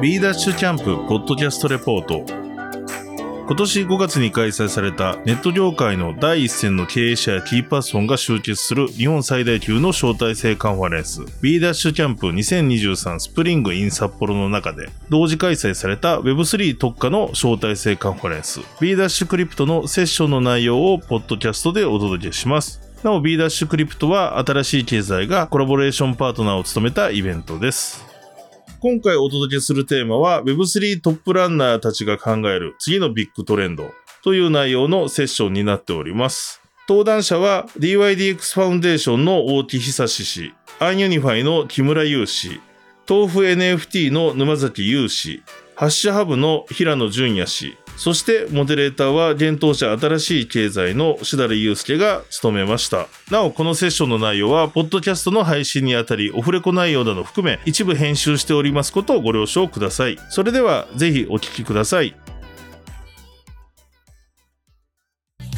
B ダッシュキャンプポッドキャストレポート。今年5月に開催されたネット業界の第一線の経営者やキーパーソンが集結する日本最大級の招待制カンファレンス。B ダッシュキャンプ2023スプリングイン札幌の中で同時開催された Web3 特化の招待制カンファレンス。B ダッシュクリプトのセッションの内容をポッドキャストでお届けします。なお B ダッシュクリプトは新しい経済がコラボレーションパートナーを務めたイベントです。今回お届けするテーマは Web3 トップランナーたちが考える次のビッグトレンドという内容のセッションになっております。登壇者は DYDX ファウンデーションの大木悠氏、アンユニファイの木村優氏、 tofuNFT の沼崎悠氏、ハッシュハブの平野淳也氏、そしてモデレーターは現当社新しい経済のしだれゆうすけが務めました。なお、このセッションの内容は、ポッドキャストの配信にあたり、オフレコ内容など含め、一部編集しておりますことをご了承ください。それでは、ぜひお聞きください。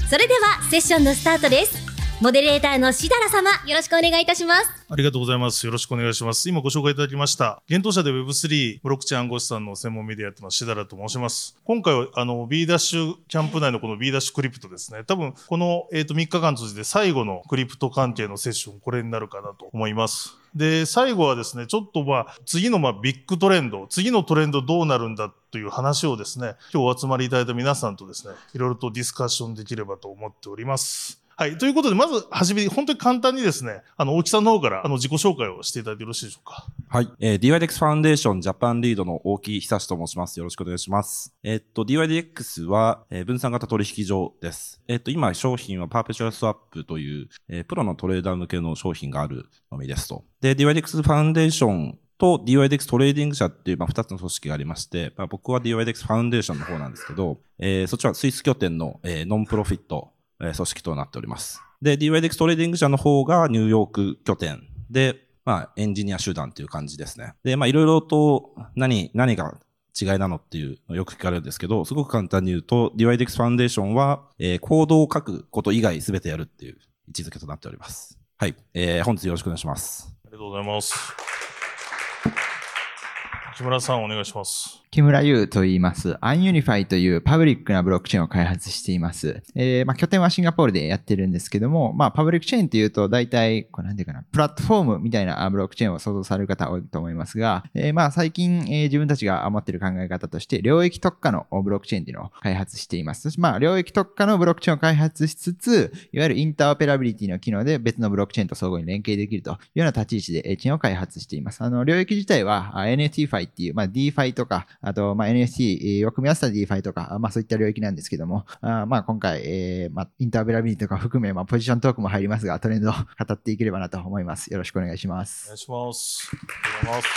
それではセッションのスタートですモデレーターのしだら様よろしくお願いいたしますありがとうございます。よろしくお願いします。今ご紹介いただきました。現当社で Web3 ブロックチェーン暗号資産の専門メディアやってます、しだらと申します。今回は、あの、B ダッシュキャンプ内のこの B ダッシュクリプトですね。多分、この、えっ、と、3日間通じて最後のクリプト関係のセッション、これになるかなと思います。で、最後はですね、ちょっとまあ、次のまあ、ビッグトレンド、次のトレンドどうなるんだという話をですね、今日お集まりいただいた皆さんとですね、いろいろとディスカッションできればと思っております。はい。ということで、まず、はじめに、本当に簡単にですね、あの、大木さんの方から、あの、自己紹介をしていただいてよろしいでしょうか。はい。えー、DYDX ファンデーションジャパンリードの大木悠と申します。よろしくお願いします。えーっと、DYDX は、えー分散型取引所です。えーっと、今、商品はパーペチュアルスワップという、えープロのトレーダー向けの商品があるのみですと。で、DYDX ファンデーションと DYDX トレーディング社っていう、まあ、二つの組織がありまして、まあ、僕は DYDX ファンデーションの方なんですけど、えーそっちはスイス拠点の、えーノンプロフィット、組織となっております。で、DYDX トレーディング社の方がニューヨーク拠点で、まあ、エンジニア集団っていう感じですね。で、まあ、いろいろと何、何が違いなのっていうのよく聞かれるんですけど、すごく簡単に言うと、DYDX ファンデーションは、えーコードを書くこと以外全てやるっていう位置づけとなっております。はい。えー本日よろしくお願いします。ありがとうございます。木村さん、お願いします。木村優と言います。アンユニファイというパブリックなブロックチェーンを開発しています。えーまあ、拠点はシンガポールでやってるんですけども、まあ、パブリックチェーンっていうと、大体、これなんていうかな、プラットフォームみたいなブロックチェーンを想像される方多いと思いますが、えーまあ、最近、えー自分たちが持ってる考え方として、領域特化のブロックチェーンっていうのを開発しています。まあ、領域特化のブロックチェーンを開発しつつ、いわゆるインターオペラビリティの機能で別のブロックチェーンと相互に連携できるというような立ち位置でチェーンを開発しています。あの、領域自体は NFT ファイっていう、まあ、DeFi とか、あと、まあ、NFT を組み合わせた DeFi とか、まあ、そういった領域なんですけども、あまあ、今回、えーまあ、インターオペラビリティとか含め、まあ、ポジショントークも入りますが、トレンドを 語っていければなと思います。よろしくお願いしますお願い。します。ありがとうございます。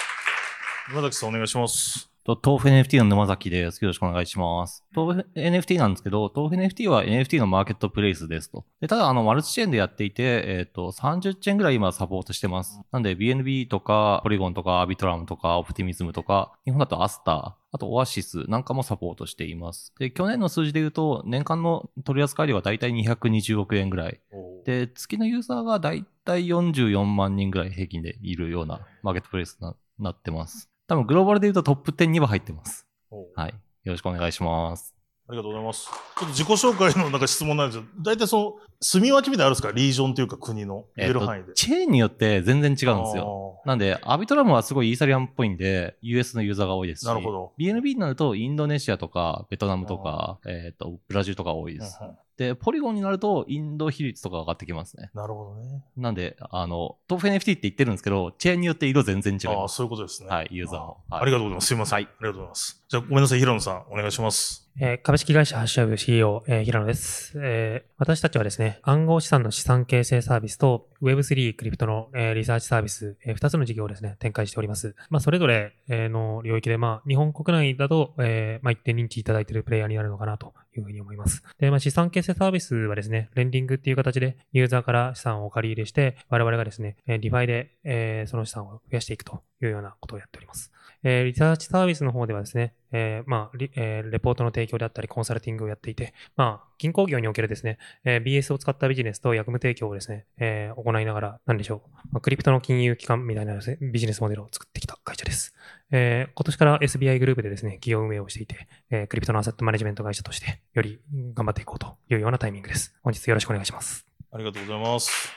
沼崎さん、お願いします。と豆腐 NFT の沼崎です。よろしくお願いします。 tofuNFT なんですけど、 tofuNFT は NFT のマーケットプレイスですと。でただ、あの、マルチチェーンでやっていて、えっ、と、30チェーンぐらい今サポートしてます。なんで、BNB とか、ポリゴンとか、アービトラムとか、オプティミズムとか、日本だとアスター、あとオアシスなんかもサポートしています。で、去年の数字で言うと、年間の取り扱い量はだいたい220億円ぐらい。で、月のユーザーがだいたい44万人ぐらい平均でいるようなマーケットプレイスにななってます。多分グローバルで言うとトップ10には入ってます。おはい。よろしくお願いします。ありがとうございます。ちょっと自己紹介のなんか質問なんですけど、大体その、住み分けみたいなのあるんですか？リージョンというか国の、言える範囲で。チェーンによって全然違うんですよ。なんで、アビトラムはすごいイーサリアムっぽいんで、US のユーザーが多いですし、なるほど BNB になるとインドネシアとかベトナムとか、えっ、と、ブラジルとか多いです。で、ポリゴンになるとインド比率とか上がってきますね。なるほどね。なんで、あの、 tofuNFT って言ってるんですけど、チェーンによって色全然違いああ。そういうことですね。はいユーザーもはいあありがとうございます。すいません。はいありがとうございます。じゃあ、ごめんなさい、平野さん、お願いします。えー株式会社ハッシュタグ CEO、えー平野です、えー私たちはですね、暗号資産の資産形成サービスと Web3 クリプトの、えーリサーチサービス、え2つの事業をですね、展開しております。まあ、それぞれ、えーの領域で、まあ、日本国内だと、えーまあ、一定認知いただいているプレイヤーになるのかなというふうに思います。で、まあ、資産形成サービスはですね、レンディングっていう形でユーザーから資産を借り入れして、我々がですね、え、ディファイで、えーその資産を増やしていくというようなことをやっております。えーリサーチサービスの方ではですね、えーまあえーレポートの提供であったり、コンサルティングをやっていて、まあ、銀行業におけるですね、えー BS を使ったビジネスと役務提供をですね、えー行いながら、なんでしょう、まあ、クリプトの金融機関みたいなねビジネスモデルを作ってきた会社です。えー今年から SBI グループでですね、企業運営をしていて、えクリプトのアセットマネジメント会社として、より頑張っていこうというようなタイミングです。本日よろしくお願いします。ありがとうございます。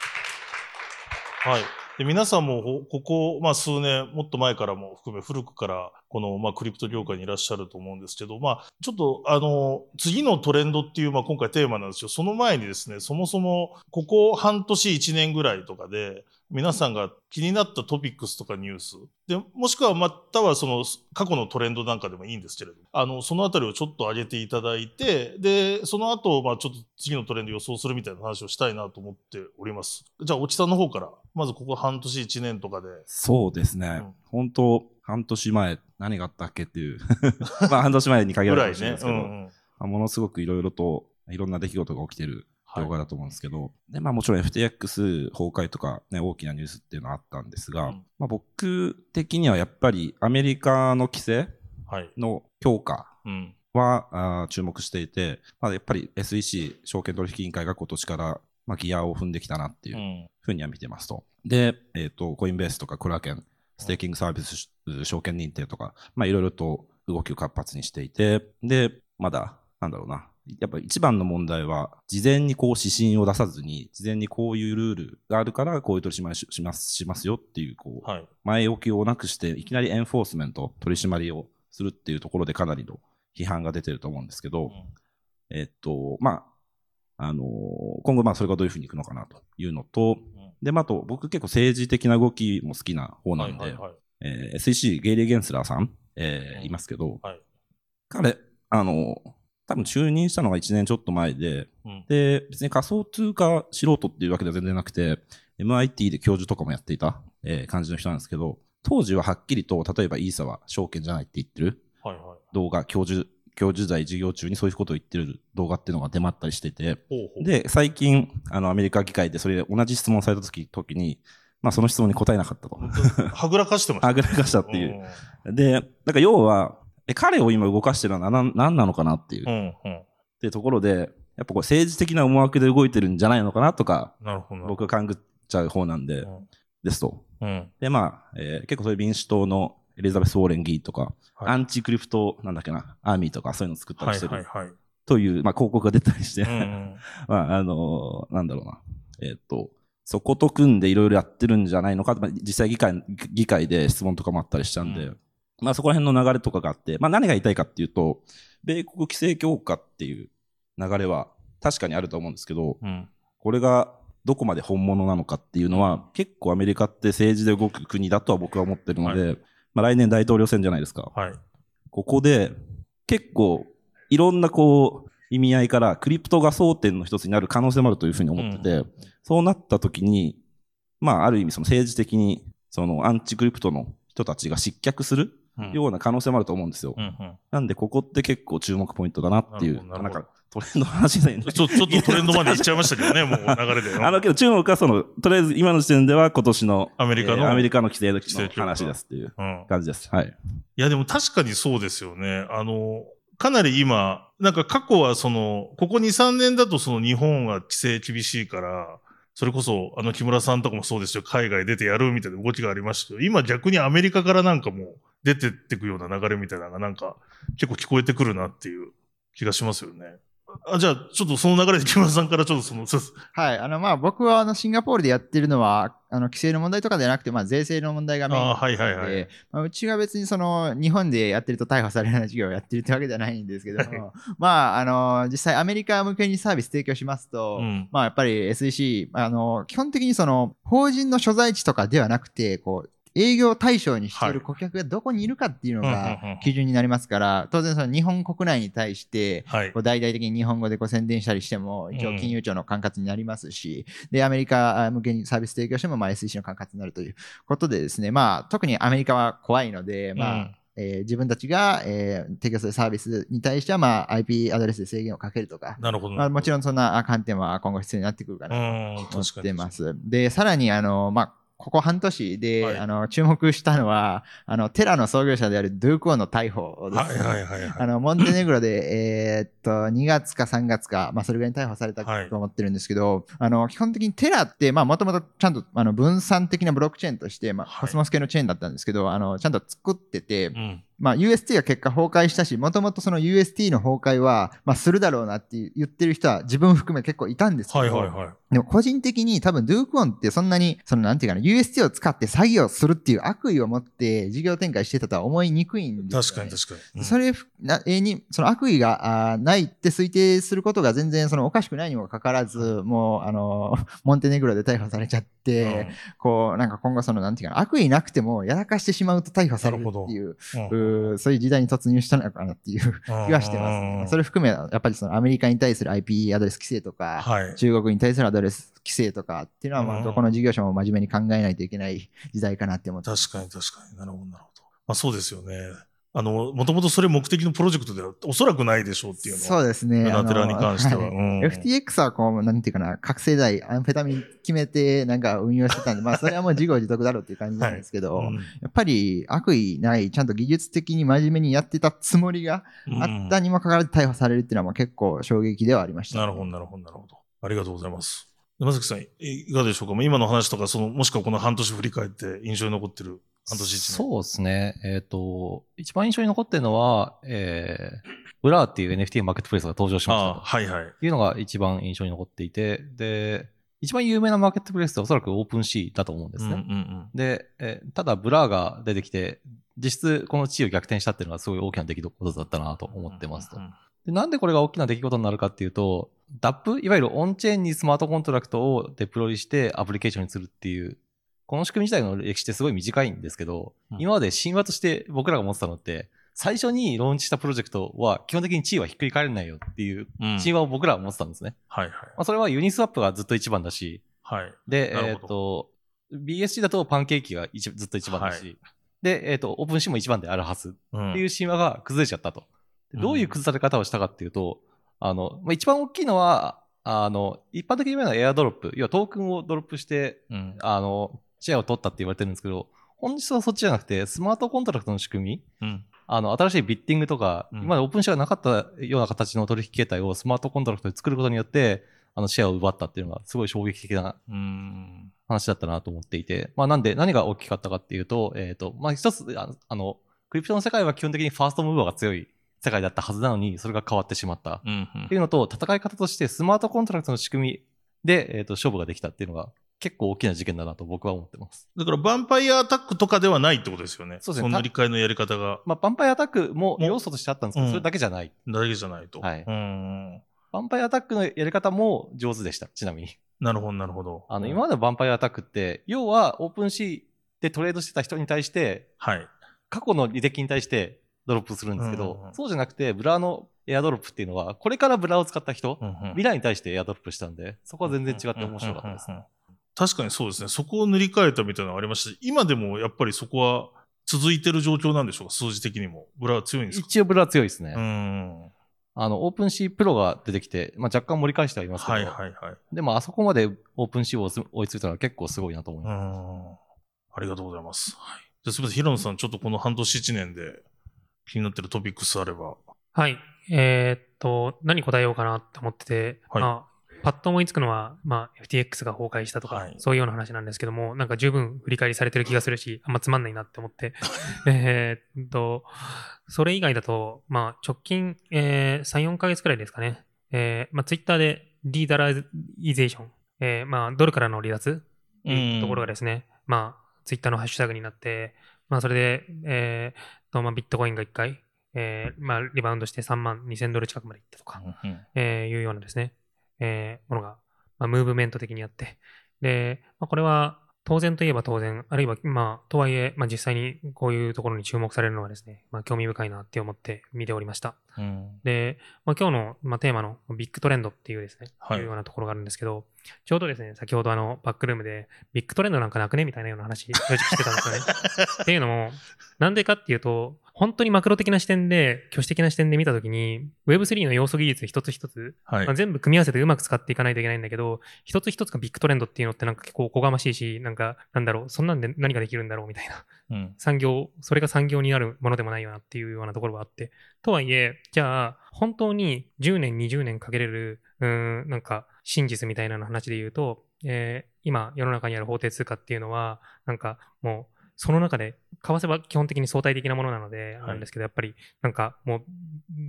はい。で皆さんもここ、まあ、数年、もっと前からも含め、古くから、この、まあ、クリプト業界にいらっしゃると思うんですけど、まあ、ちょっと、あの、次のトレンドっていう、まあ、今回テーマなんですよ。その前にですね、そもそも、ここ半年、1年ぐらいとかで、皆さんが気になったトピックスとかニュース。で、もしくはまたはその過去のトレンドなんかでもいいんですけれど、あの、そのあたりをちょっと上げていただいて、で、その後、まあちょっと次のトレンド予想するみたいな話をしたいなと思っております。じゃあ、おちさんの方から、まずここ半年1年とかで。そうですね。うん本当半年前何があったっけっていう。まあ半年前に限ぐらいられるかもしれないで。すけど、ねうんうん。まあものすごくいろいろと、いろんな出来事が起きてる動画だと思うんですけど、で、まあもちろん FTX 崩壊とかね、大きなニュースっていうのはあったんですが、うんまあ僕的にはやっぱりアメリカの規制はい。の強化うん。はあー注目していて、まあ、やっぱり SEC 証券取引委員会が今年から、まあ、ギアを踏んできたなっていううんふうには見てますと。で、えっ、と、コインベースとかクラーケン、ステーキングサービス証券認定とか、まあいろいろと動きを活発にしていて、で、まだ、なんだろうな。やっぱ一番の問題は、事前にこう指針を出さずに、事前にこういうルールがあるから、こういう取り締まりししますしますよっていう、こう、はい。前置きをなくして、いきなりエンフォースメント、取り締まりをするっていうところでかなりの批判が出てると思うんですけど、えっと、まあ、あのー今後まあそれがどういうふうにいくのかなというのと、で、まああと僕結構政治的な動きも好きな方なんで、はいはいはい。えー SEC、ゲイリー・ゲンスラーさん、えーうんいますけど、はい彼、あのー多分就任したのが1年ちょっと前で、うんで、別に仮想通貨素人っていうわけでは全然なくて、MIT で教授とかもやっていた、えー感じの人なんですけど、当時ははっきりと、例えばイーサは証券じゃないって言ってるはいはい。動画、教授、教授在授業中にそういうことを言ってる動画っていうのが出回ったりしてて。で、最近、あの、アメリカ議会でそれで同じ質問された時時に、まあ、その質問に答えなかったと。はぐらかしてました。あぐらかしたっていんう。で、だから要は、え彼を今動かしてるのは何何なのかなっていう、っうんうん。ていうところで、やっぱこう政治的な思惑で動いてるんじゃないのかなとか、なるほど。僕は勘ぐっちゃう方なんで、うんですと。うん。で、まあ、えー結構そういう民主党のエリザベス・ウォーレン議員とか、はいアンチクリプト、なんだっけな、アーミーとかそういうの作ったりはいしてる、はいはい。という、まあ、広告が出たりして、うんうん。まあ、あのーなんだろうな。えっ、と、そこと組んでいろいろやってるんじゃないのか、まあ、実際議会、議会で質問とかもあったりしたんで、うんまあそこら辺の流れとかがあって、まあ何が言いたいかっていうと、米国規制強化っていう流れは確かにあると思うんですけど、うん。これがどこまで本物なのかっていうのは、結構アメリカって政治で動く国だとは僕は思ってるので、まあ来年大統領選じゃないですか。はい。ここで結構いろんなこう意味合いからクリプトが争点の一つになる可能性もあるというふうに思ってて、うんそうなった時に、まあある意味その政治的にそのアンチクリプトの人たちが失脚するうんような可能性もあると思うんですよ。うんうん。なんでここって結構注目ポイントだなっていう、なななんかトレンドの話で、ちょ、ちょっとトレンドまで行っちゃいましたけどね、もう流れで。あのけど注目はその、とりあえず今の時点では今年のアメリカの？えーアメリカの規制の話ですっていううん。感じです。はい。いや、でも確かにそうですよね。あの、かなり今、なんか過去はその、ここ2、3年だとその日本は規制厳しいから、それこそ、あの木村さんとかもそうですよ。海外出てやるみたいな動きがありましたけど、今逆にアメリカからなんかもう出てってくような流れみたいなのがなんか結構聞こえてくるなっていう気がしますよね。あじゃあ、ちょっとその流れで木村さんからちょっとその、はい。あの、まあ、僕は、あの、シンガポールでやってるのは、あの、規制の問題とかではなくて、まあ、税制の問題がメインあーはいはいはいで、まあ、うちが別にその、日本でやってると逮捕されるような事業をやってるってわけじゃないんですけども、まあ、あの、実際アメリカ向けにサービス提供しますと、うん。まあ、やっぱり SEC、あの、基本的にその、法人の所在地とかではなくて、こう、営業対象にしている顧客がどこにいるかっていうのが基準になりますから、当然その日本国内に対して、大々的に日本語でこう宣伝したりしても、一応金融庁の管轄になりますし、で、アメリカ向けにサービス提供しても、まあ、SEC の管轄になるということでですね、まあ、特にアメリカは怖いので、まあ、うんえー自分たちが、えー提供するサービスに対しては、まあ、IP アドレスで制限をかけるとか、なるほど。まあ、もちろんそんな観点は今後必要になってくるかうなとん、思っ。てます。で、さらに、あの、まあ、ここ半年で、はいあの注目したのは、あのテラの創業者であるドゥークオンの逮捕です。はいはいはいはい。あの、モンテネグロで、えーっと、2月か3月か、まあ、それぐらいに逮捕されたはいと思ってるんですけど、あの、基本的にテラって、まあ、もともとちゃんと、あの、分散的なブロックチェーンとして、まあ、はいコスモス系のチェーンだったんですけど、あの、ちゃんと作ってて、うん。まあ、UST が結果崩壊したし、もともとその UST の崩壊は、まあ、するだろうなって言ってる人は自分含め結構いたんですけど、はいはいはい。でも個人的に多分ドゥークオンってそんなに、そのなんていうかな、UST を使って詐欺をするっていう悪意を持って事業展開してたとは思いにくいんですよ、ね。確かに確かに。うんそれなえに、その悪意があーないって推定することが全然そのおかしくないにもかかわらず、もう、あの、モンテネグロで逮捕されちゃって、こう、なんか今後その、なんていうかな、悪意なくてもやらかしてしまうと逮捕されるっていう、うんそういう時代に突入したのかなっていう気がしてます、ね。それ含め、やっぱりそのアメリカに対する IP アドレス規制とか、はい。中国に対するアドレス規制とかっていうのは、まあ、うんどこの事業者も真面目に考えないといけない時代かなって思ってます。確かに確かになるほどなるほど。まあそうですよね。あの、もともとそれ目的のプロジェクトではおそらくないでしょうっていうのは。そうですね。ナテラに関しては。いうん FTX はこう、なんていうかな、覚醒剤、アンフェタミン決めてなんか運用してたんで、まあそれはもう自業自得だろうっていう感じなんですけど、うんやっぱり悪意ない、ちゃんと技術的に真面目にやってたつもりがあったにもかかわらず逮捕されるっていうのは結構衝撃ではありました。なるほど、なるほど、なるほど。ありがとうございます。山崎さん、いいかがでしょうか？まあ今の話とか、その、もしくはこの半年振り返って印象に残ってる半年一年。そうですね。えっ、と、一番印象に残ってるのは、えー、ブラーっていう NFT マーケットプレイスが登場しましたああ、はいはい。というのが一番印象に残っていて、で、一番有名なマーケットプレイスっておそらくオープンシーだと思うんですね。うんうんうん。で、えーただブラーが出てきて、実質この地位を逆転したっていうのがすごい大きな出来事だったなと思ってますとうん。うんでなんでこれが大きな出来事になるかっていうと、DAP、いわゆるオンチェーンにスマートコントラクトをデプロイしてアプリケーションにするっていう、この仕組み自体の歴史ってすごい短いんですけど、うん今まで神話として僕らが持ってたのって、最初にローンチしたプロジェクトは基本的に地位はひっくり返れないよっていううん神話を僕らは持ってたんですね。はいはい。まあ、それはユニスワップがずっと一番だし、はい。で、えっ、と、BSC だとパンケーキが一ずっと一番だし、はで、えっ、と、オープンシーも一番であるはずうんっていう神話が崩れちゃったと。でうんどういう崩され方をしたかっていうと、あの、まあ、一番大きいのは、あの、一般的に言うのはエアドロップ、要はトークンをドロップして、うん。あの、シェアを取ったって言われてるんですけど、本質はそっちじゃなくて、スマートコントラクトの仕組み、うん。あの、新しいビッティングとか、うん今までオープンシーがなかったような形の取引形態をスマートコントラクトで作ることによって、あの、シェアを奪ったっていうのがすごい衝撃的な。話だったなと思っていて、まあなんで何が大きかったかっていうと、えっ、と、まあ一つ、あの、クリプトの世界は基本的にファーストムーバーが強い世界だったはずなのに、それが変わってしまった。っていうのと、戦い方としてスマートコントラクトの仕組みで、えっ、と、勝負ができたっていうのが結構大きな事件だなと僕は思ってます。だから、 vampire attack とかではないってことですよね。そうですねの塗り替えのやり方が、まあ、 vampire attack も要素としてあったんですけど、うんそれだけじゃない。だけじゃないと。はいうん。 vampire attack のやり方も上手でした、ちなみに。なるほど、なるほど。あの、今までの vampire attack って、要は OpenSea でトレードしてた人に対して、はい。過去の履歴に対してドロップするんですけど、そうじゃなくて、 Blur の airdrop っていうのは、これから Blur を使った人、未来に対してエアドロップしたんで、そこは全然違って面白かったですうんうんうんうん確かにそうですね。そこを塗り替えたみたいなのがありましたし、今でもやっぱりそこは続いてる状況なんでしょうか、数字的にも。 Blur は強いんですか？一応 Blur は強いですね。うん。あの、 OpenSea Pro が出てきて、まあ、若干盛り返してはいますけど、はいはいはい。でもあそこまで OpenSea を追いついたのは結構すごいなと思いうます。ん。ありがとうございます。はい。じゃあすみません、平野さん、ちょっとこの半年一年で気になってるトピックスあれば。はい。えーっと、何答えようかなって思ってて、はいまあ、パッと思いつくのは、まあ、FTX が崩壊したとか、はいそういうような話なんですけども、なんか十分振り返りされてる気がするし、あんまつまんないなって思って。えーっと、それ以外だと、まあ、直近、えー3、4ヶ月くらいですかね。えーまあ、ツイッターで de-dollarization、えーまあ、ドルからの離脱っていうところがですね、まあ、ツイッターのハッシュタグになって、まあ、それで、えーとまあ、ビットコインが1回、えーまあ、リバウンドして3万2000ドル近くまでいったとか、うんえーいうようなですね、えーものが、まあ、ムーブメント的にあって、で、まあ、これは当然といえば当然、あるいは、まあ、とはいえ、まあ、実際にこういうところに注目されるのはですね、まあ、興味深いなって思って見ておりました。うんで、まあ、今日の、まあ、テーマのビッグトレンドっていうですね、はいい、うようなところがあるんですけど、ちょうどですね、先ほどあの、バックルームで、ビッグトレンドなんかなくね？みたいなような話、正直してたんですよね。っていうのも、なんでかっていうと、本当にマクロ的な視点で、挙手的な視点で見たときに、Web3 の要素技術一つ一つ、はいまあ、。全部組み合わせてうまく使っていかないといけないんだけど、一つ一つがビッグトレンドっていうのってなんか結構おこがましいし、なんか、なんだろう、そんなんで何ができるんだろうみたいな。うん。産業、それが産業になるものでもないよなっていうようなところがあって。とはいえ、じゃあ、本当に10年、20年かけれる、うーん、なんか、真実みたいな話で言うと、えー今、世の中にある法定通貨っていうのは、なんか、もう、その中で、為替は基本的に相対的なものなので、はいなんですけど、やっぱり、なんか、もう、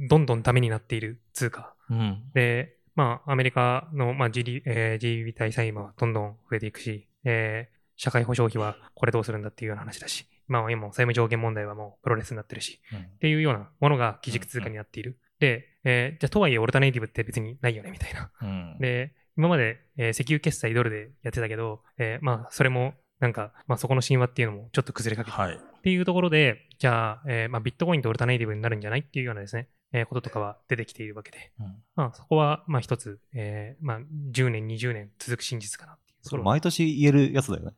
どんどんダメになっている通貨。うん。で、まあ、アメリカの、まあ、GD、えー GDP 対債務はどんどん増えていくし、えー社会保障費はこれどうするんだっていうような話だし、まあ、今も債務上限問題はもうプロレスになってるし、っていうようなものが基軸通貨になっている。で、えーじゃあとはいえオルタネイティブって別にないよね、みたいな。うん。で、今まで、えー石油決済ドルでやってたけど、えーまあ、それも、なんか、まあ、そこの神話っていうのもちょっと崩れかけてはい。っていうところで、じゃあ、えーまあ、ビットコインとオルタネイティブになるんじゃないっていうようなですね、えーこととかは出てきているわけで、うんまあ、そこは、まあ、一つ、えーまあ、10年、20年続く真実かなっていう。それ毎年言えるやつだよね。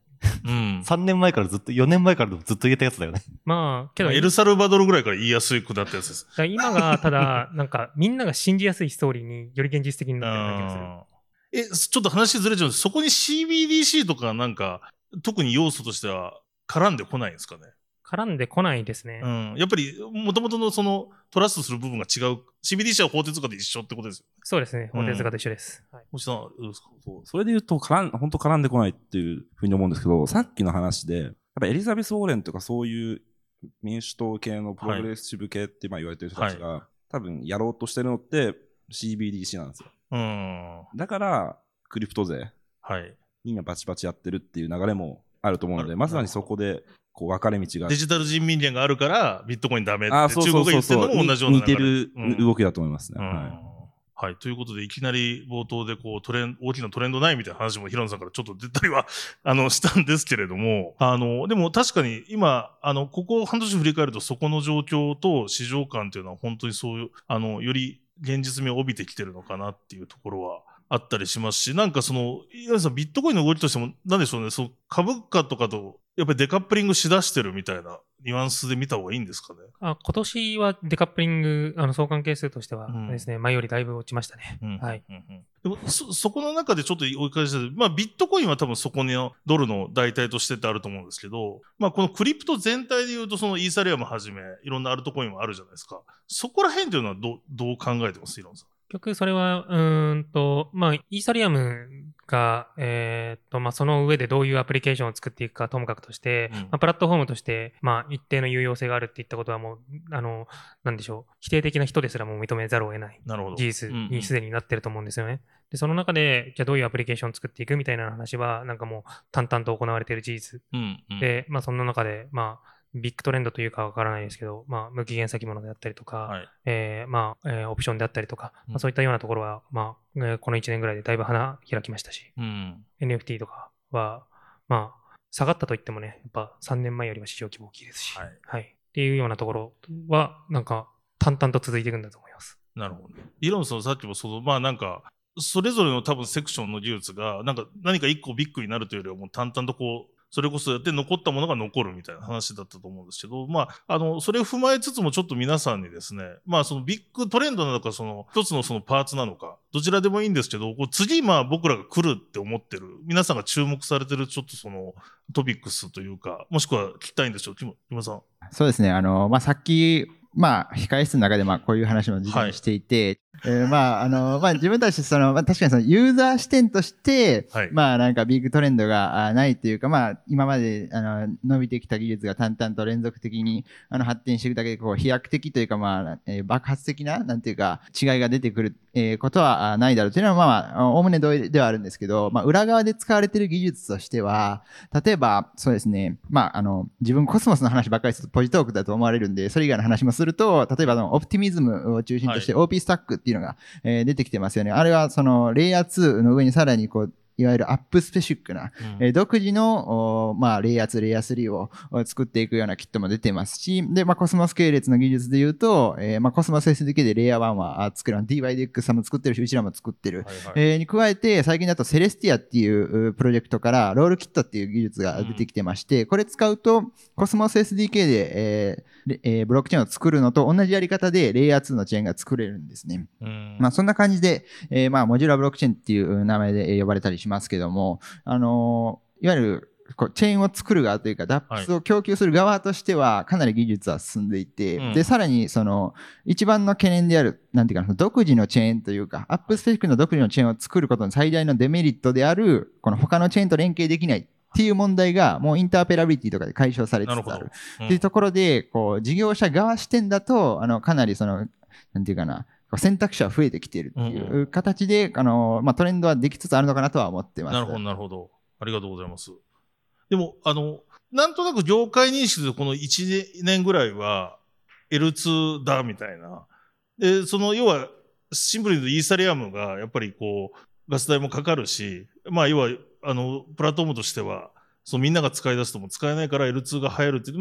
うん。3年前からずっと、4年前からずっと言えたやつだよね。まあ、けど、エルサルバドルぐらいから言いやすくなったやつです。今が、ただ、なんか、みんなが信じやすいストーリーにより現実的になってる気がする。え、ちょっと話ずれちゃうんですそこに CBDC とかなんか、特に要素としては絡んでこないんですかね？絡んでこないですね。うん。やっぱり、もともとのその、トラストする部分が違う。CBDC は法定通貨で一緒ってことですよ。そうですね。法定通貨と一緒です。はい星さん、どうですか？そうそれで言うと絡ん、本当絡んでこないっていうふうに思うんですけど、さっきの話で、やっぱエリザベス・ウォーレンとかそういう民主党系のプログレッシブ系ってまあ言われてる人たちが、多分やろうとしてるのって CBDC なんですよ。うん。だから、クリプト税、はい。みんなバチバチやってるっていう流れもあると思うので、まさにそこで、こう、分かれ道が。デジタル人民元があるから、ビットコインダメってあ中国が言ってるのも同じような似てるうん動きだと思いますね。うんはいはい。ということで、いきなり冒頭で、こう、トレン、大きなトレンドないみたいな話も平野さんからちょっと出たりは、あの、したんですけれども、あの、でも確かに今、あの、ここ半年振り返ると、そこの状況と市場感っていうのは本当にそういう、あの、より現実味を帯びてきてるのかなっていうところはあったりしますし、なんかその、岩井さん、ビットコインの動きとしても、なんでしょうね、その株価とかと、やっぱりデカップリングしだしてるみたいなニュアンスで見た方がいいんですかね。あ今年はデカップリング、あの相関係数としてはうんですね、前よりだいぶ落ちましたね。うんはい。うんうんでもそ、そこの中でちょっと追い返して、まあ、ビットコインは多分そこのドルの代替としてってあると思うんですけど、まあ、このクリプト全体で言うと、そのイーサリアムはじめ、いろんなアルトコインもあるじゃないですか。そこら辺というのはどうどう考えてます？イロンさん。結局それは、うーんと、まあ、イーサリアムが、えーっと、まあ、その上でどういうアプリケーションを作っていくかともかくとして、うんまあ、プラットフォームとして、まあ、一定の有用性があるっていったことはもう、あの、なんでしょう、否定的な人ですらもう認めざるを得ないなるほど。事実にすでになってると思うんですよね。で、その中で、じゃあどういうアプリケーションを作っていくみたいな話は、なんかもう淡々と行われている事実。うんうん、で、まあ、そんな中で、まあ、ビッグトレンドというかわからないですけど、まあ、無期限先物であったりとか、はい。えーまあ、えーオプションであったりとか、うんまあ、そういったようなところは、まあ、えーこの1年ぐらいでだいぶ花開きましたし、うん。NFT とかは、まあ、下がったといってもね、やっぱ3年前よりは市場規模大きいですし、はいっていうようなところは、なんか、淡々と続いていくんだと思います。なるほど。イロンさんさっきもその、まあなんか、それぞれの多分セクションの技術が、なんか何か一個ビッグになるというよりはもう淡々とこう、それこそやって残ったものが残るみたいな話だったと思うんですけど、まあ、あの、それを踏まえつつもちょっと皆さんにですね、まあそのビッグトレンドなのか、その一つのそのパーツなのか、どちらでもいいんですけど、こう次まあ僕らが来るって思ってる、皆さんが注目されてるちょっとそのトピックスというか、もしくは聞きたいんですよ、キムキムさん。そうですね。あの、まあ、さっき、まあ、控え室の中で、まあ、こういう話も実際していて、えーまあ、あの、まあ、自分たち、その、まあ、確かにその、ユーザー視点として、はい。まあ、なんか、ビッグトレンドがあないというか、まあ、今まで、あの、伸びてきた技術が淡々と連続的に、あの、発展していくだけで、こう、飛躍的というか、まあ、えー爆発的な、なんていうか、違いが出てくる、えーことはあないだろうというのは、まあまあ、おおむね同意ではあるんですけど、まあ、裏側で使われている技術としては、例えば、そうですね、まあ、あの、自分コスモスの話ばっかりするとポジトークだと思われるんで、それ以外の話もすると、例えば、あの Optimism を中心として OP スタックってっていうのが、えー出てきてますよね。あれは、その、レイヤー2の上にさらにこう、いわゆる app-specific な、うんえー独自の、おまあ、レイヤー2、レイヤー3をお作っていくようなキットも出てますし、で、まあ、コスモス系列の技術で言うと、えーまあ、 Cosmos SDK でレイヤー1はあ作る、DYDX さんも作ってるし、うちらも作ってる。はいはいえーに加えて、最近だと Celestia っていううプロジェクトから Rollkit っていう技術が出てきてまして、これ使うと、Cosmos SDK で、えーレえーブロックチェーンを作るのと同じやり方でレイヤー2のチェーンが作れるんですね。うんまあそんな感じで、えーまあ modular ブロックチェーンっていう名前でえー呼ばれたりしますけども、あのーいわゆるこうチェーンを作る側というか、 DApps を供給する側としては、かなり技術は進んでいて、うん。で、さらに、その、一番の懸念である、なんていうかな、独自のチェーンというか、 app-spec の独自のチェーンを作ることの最大のデメリットである、この他のチェーンと連携できないっていう問題が、もうインターペラビリティとかで解消されつつある。うん。っていうところで、こう、事業者側視点だと、あの、かなりその、なんていうかな、選択肢は増えてきているっていうんう形で、あの、まあ、トレンドはできつつあるのかなとは思ってます。なるほど、なるほど。ありがとうございます。でも、あの、なんとなく業界認識でこの1年ぐらいは L2 だみたいな。で、その要は、シンプルに言うとイーサリアムがやっぱりこう、ガス代もかかるし、まあ要は、あの、プラットフォームとしては、そのみんなが使い出すとも使えないから L2 が流行るって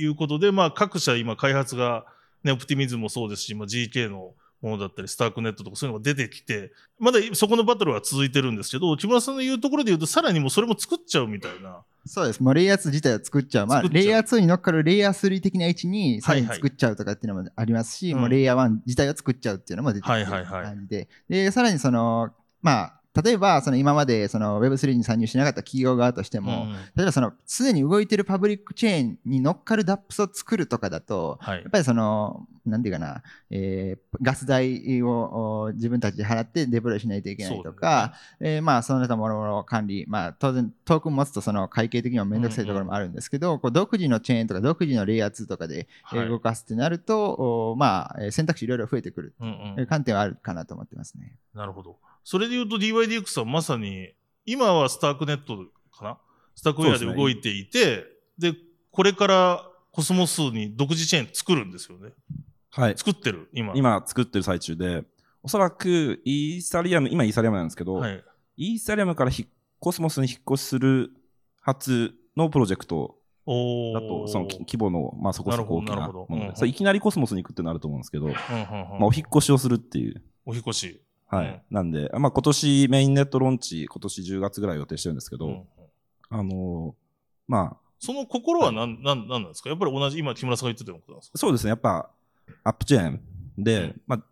いうことで、まあ各社今開発が、ね、オプティミズムもそうですし、まあ、GK のものだったり、スタークネットとかそういうのが出てきて、まだそこのバトルは続いてるんですけど、木村さんの言うところで言うと、さらにもうそれも作っちゃうみたいな。そうです。もうレイヤー2自体を作っちゃう。まあ、レイヤー2に乗っかるレイヤー3的な位置にさらにはいはい作っちゃうとかっていうのもありますし、うんもうレイヤー1自体を作っちゃうっていうのも出てきてるはいはいはい感じで。で、さらにその、まあ、例えば、その今までその Web3 に参入しなかった企業側としても、うん。例えばその、すでに動いてるパブリックチェーンに乗っかる DAPS を作るとかだと、はい。やっぱりその、なんていうかな、えーガス代をお自分たちで払ってデプロイしないといけないとか、えーまあ、その他もろもろ管理、まあ、当然、トークン持つとその会計的にもめんどくさいところもあるんですけど、こう独自のチェーンとか独自のレイヤー2とかで動かすってなると、おまあ、えー選択肢いろいろ増えてくる、うんえーうん、観点はあるかなと思ってますね。なるほど。それで言うと DYDX はまさに、今は StarkNet かな？ StarkWare で動いていて、でこれからコスモスに独自チェーン作るんですよね。はい。作ってる、今。今作ってる最中で、おそらくイーサリアム、今イーサリアムなんですけど、はい。イーサリアムからひコスモスに引っ越しする初のプロジェクトだと、そのき規模の、まあ、そこそこ大きなもので、それいきなりコスモスに行くってなると思うんですけど、うんうんうんまあ、お引っ越しをするっていう。お引っ越し。はい。うんなんで、まあ、今年メインネットローンチ、今年10月ぐらい予定してるんですけど、うんあのーまあ、その心は何、なん、なんなんですか？やっぱり同じ、今木村さんが言ってたようなことなんですか？そうですね、やっぱ、アップチェーンで、うんまあ、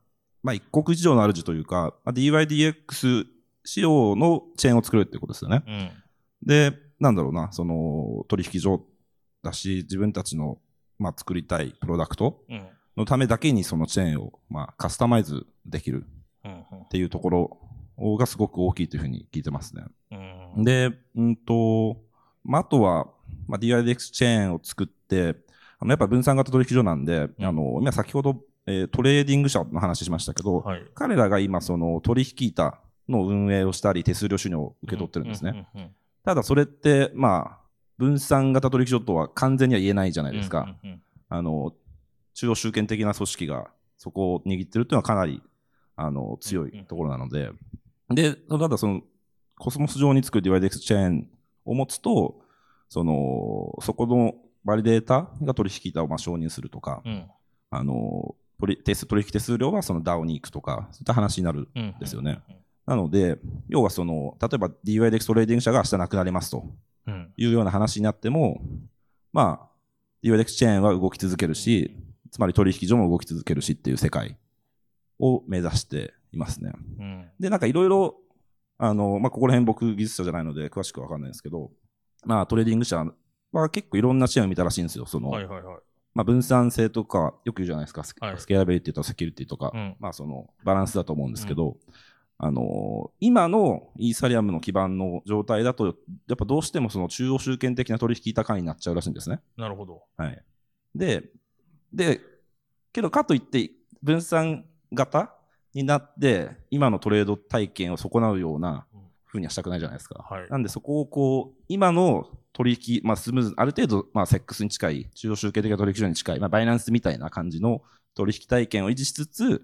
まあ、一国事情の主というか、まあ、DYDX 仕様のチェーンを作るっていうことですよね。うん。で、なんだろうな、その、取引所だし、自分たちの、まあ、作りたいプロダクトうん。のためだけにそのチェーンを、まあ、カスタマイズできるうん。っていうところがすごく大きいというふうに聞いてますね。うん。で、うんと、まあ、あとは、まあ、 DYDX チェーンを作って、あのやっぱ分散型取引所なんで、うんあの、今先ほど、えートレーディング社の話しましたけど、はい。彼らが今その取引板の運営をしたり手数料収入を受け取ってるんですね。ただそれって、まあ、分散型取引所とは完全には言えないじゃないですか。あの、中央集権的な組織がそこを握ってるっていうのはかなり、あの、強いところなので、で、ただその、コスモス上に作る DYDX チェーンを持つと、その、そこのバリデータが取引板をまあ承認するとか、うんあの、取数取引手数料はその DAO に行くとか、そういった話になる。うんですよね。なので、要はその、例えば DYDX トレーディング社が明日なくなりますとうん。いうような話になっても、まあ、DYDX チェーンは動き続けるし、つまり取引所も動き続けるしっていう世界を目指していますね。うん。で、なんかいろいろ、あの、まあ、ここら辺僕技術者じゃないので詳しくわかんないんですけど、まあ、トレーディング社は結構いろんなチェーンを見たらしいんですよ。その、はいはいはい。まあ、分散性とか、よく言うじゃないですか。スケーラビリティとセキュリティとか、うんまあ、その、バランスだと思うんですけど、あのー今のイーサリアムの基盤の状態だと、やっぱどうしてもその中央集権的な取引高になっちゃうらしいんですね。なるほど。はい。で、で、けどかといって、分散型になって、今のトレード体験を損なうような風にはしたくないじゃないですか。はい。なんでそこをこう、今の取引、まあスムーズ、ある程度、まあセックスに近い、中央集権的な取引所に近い、まあバイナンスみたいな感じの取引体験を維持しつつ、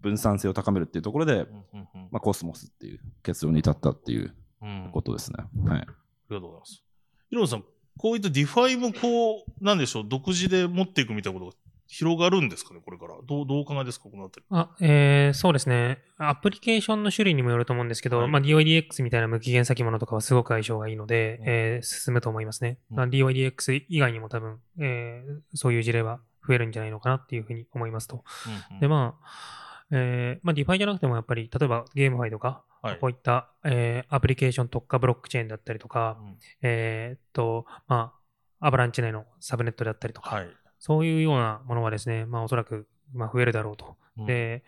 分散性を高めるっていうところで、うんうんうんまあコスモスっていう結論に至ったっていううんことですね。はい。ありがとうございます。ヒロさん、こういった DeFi もこう、なんでしょう、独自で持っていくみたいなことが広がるんですかね、これから。どう、どうお考えですか、このあたり。あ、えー、そうですね。アプリケーションの種類にもよると思うんですけど、はいまあ DYDX みたいな無期限先物とかはすごく相性がいいので、うんえー進むと思いますね。うんまあ DYDX 以外にも多分、えーそういう事例は増えるんじゃないのかなっていうふうに思いますと。うんうんで、まあ、えーまあ、 DeFi じゃなくてもやっぱり、例えば GameFi とか、はいこういった、えーアプリケーション特化ブロックチェーンだったりとか、うんえーっと、まあ、 Avalanche 内のサブネットだったりとか、はい。そういうようなものはですね、まあ、おそらく、まあ、増えるだろうと。うんで、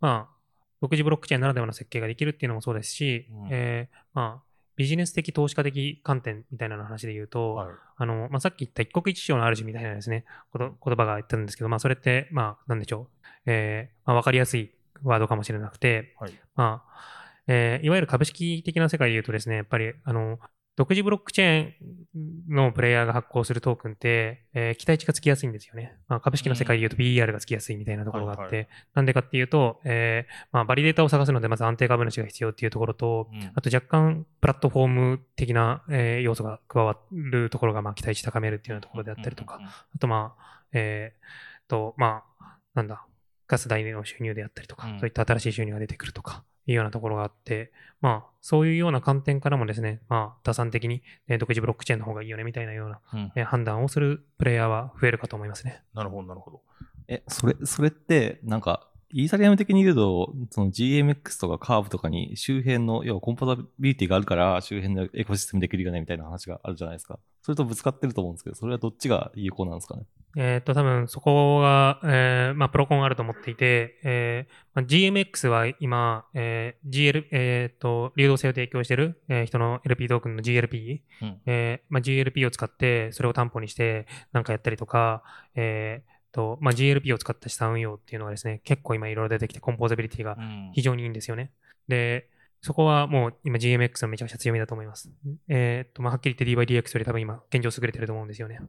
まあ、独自ブロックチェーンならではの設計ができるっていうのもそうですし、うんえーまあ、ビジネス的投資家的観点みたいな話で言うと、はい。あの、まあ、さっき言った一国一城の主みたいなですね、こと言葉が言ってるんですけど、まあ、それって、まあ、なんでしょう。えーまあ、わかりやすいワードかもしれなくて、はい。まあ、えーいわゆる株式的な世界で言うとですね、やっぱり、あの、独自ブロックチェーンのプレイヤーが発行するトークンって、えー期待値がつきやすいんですよね。まあ、株式の世界で言うと BER がつきやすいみたいなところがあって、はいはなんでかっていうと、えーまあ、バリデータを探すので、まず安定株主が必要っていうところと、うん。あと若干プラットフォーム的な、えー要素が加わるところが、まあ、期待値高めるっていうようなところであったりとか、うんうん。あとまあ、えーと、まあ、なんだ、ガス代の収入であったりとか、うん。そういった新しい収入が出てくるとか、いうようなところがあって、まあ、そういうような観点からもですね、まあ、打算的に、えー独自ブロックチェーンの方がいいよね、みたいなような、うんえー判断をするプレイヤーは増えるかと思いますね。なるほど、なるほど。え、それ、それって、なんか、イーサリアム的に言うと、その GMX とかカーブとかに周辺の、要はコンパタビリティがあるから周辺のエコシステムできるよねみたいな話があるじゃないですか。それとぶつかってると思うんですけど、それはどっちが有効なんですかね？えっ、と、多分そこが、えーまあ、プロコンあると思っていて、えーまあ、GMX は今、えー GL、えっ、と、流動性を提供している、えー人の LP トークンの GLP、うんえーまあ、GLP を使って、それを担保にして、なんかやったりとか、えーと、まあ、GLP を使った資産運用っていうのがですね、結構今いろいろ出てきて、コンポーザビリティがうん非常にいいんですよね。で、そこはもう今 GMX のめちゃくちゃ強みだと思います。えーっと、まあ、はっきり言って DYDX より多分今現状優れてると思うんですよね。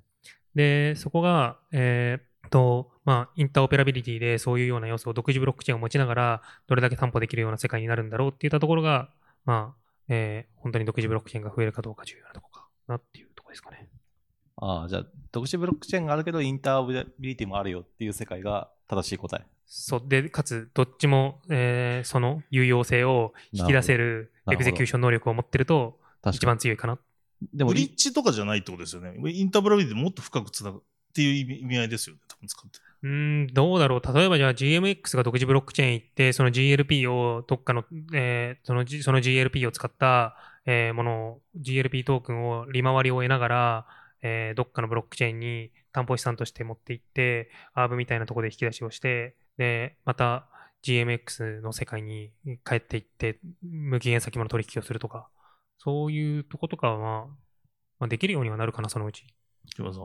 で、そこが、えーっと、まあ、 interoperability でそういうような要素を独自ブロックチェーンを持ちながら、どれだけ担保できるような世界になるんだろうっていったところが、まあ、えー本当に独自ブロックチェーンが増えるかどうか重要なところかなっていうとこですかね。ああ、じゃあ、独自ブロックチェーンがあるけど、 interoperability もあるよっていう世界が正しい答え。そう。で、かつ、どっちも、えーその有用性を引き出せる execution 能力を持ってると、一。番強いかな。でもブリッジとかじゃないってことですよね。インターブラビリティでもっと深くつなぐっていう意味意味合いですよね、多分使って。うーん、どうだろう。例えばじゃあ GMX が独自ブロックチェーン行って、その GLP をどっかの、えーその G- その GLP を使った、えーものを、GLP トークンを利回りを得ながら、えーどっかのブロックチェーンに担保資産として持っていって、アーブみたいなところで引き出しをして、で、また GMX の世界に帰っていって、無期限先物取引をするとか、そういうとことかは、まあ、まあ、できるようにはなるかな、そのうち。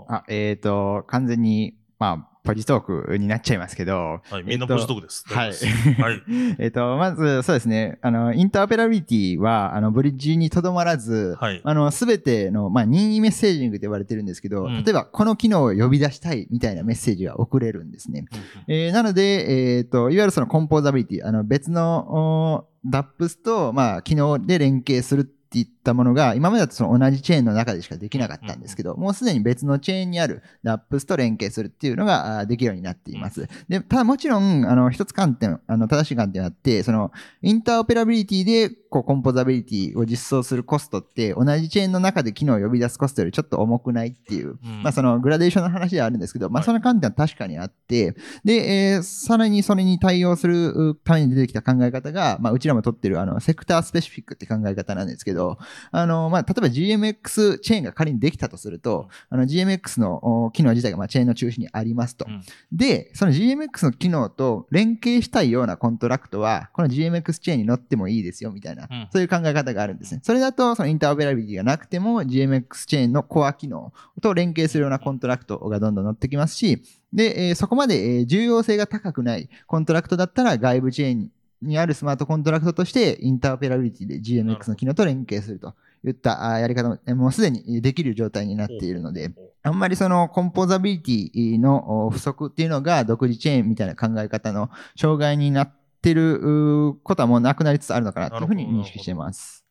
あ、えっ、と、完全に、まあ、ポジトークになっちゃいますけど、い、みんなポジトークです。はい はい。えっと、まず、そうですね。あの、インターオペラビリティは、あの、ブリッジにとどまらず、はいあの、すべての、まあ、任意メッセージングと言われてるんですけど、うん例えば、この機能を呼び出したいみたいなメッセージが送れるんですね。えーなので、えっ、と、いわゆるそのコンポーザビリティ、あの、別の、お DAPS と、まあ、機能で連携するっていったものが、今までだとその同じチェーンの中でしかできなかったんですけど、もうすでに別のチェーンにある DAPS と連携するっていうのができるようになっています。で、ただもちろん、あの、一つ観点、あの、正しい観点があって、その、インターオペラビリティで、こう、コンポーザビリティを実装するコストって、同じチェーンの中で機能を呼び出すコストよりちょっと重くないっていう、うん。まあ、その、グラデーションの話ではあるんですけど、まあ、はい。その観点は確かにあって、で、えーさらにそれに対応するうために出てきた考え方が、まあ、うちらも取ってる、あの、セクタースペシフィックって考え方なんですけど、あの、まあ、例えば GMX チェーンが仮にできたとすると、あの、GMX のお機能自体が、まあ、チェーンの中心にありますと。うんで、その GMX の機能と連携したいようなコントラクトは、この GMX チェーンに乗ってもいいですよ、みたいな、うんそういう考え方があるんですね。それだと、そのインターオペラビリティがなくても、GMX チェーンのコア機能と連携するようなコントラクトがどんどん乗ってきますし、で、えーそこまで、えー重要性が高くないコントラクトだったら、外部チェーンにあるスマートコントラクトとして、インターオペラビリティで GMX の機能と連携するといったやり方も、えーもうすでにできる状態になっているので、あんまりそのコンポーザビリティのお不足っていうのが独自チェーンみたいな考え方の障害になってることはもうなくなりつつあるのかなというふうに認識しています。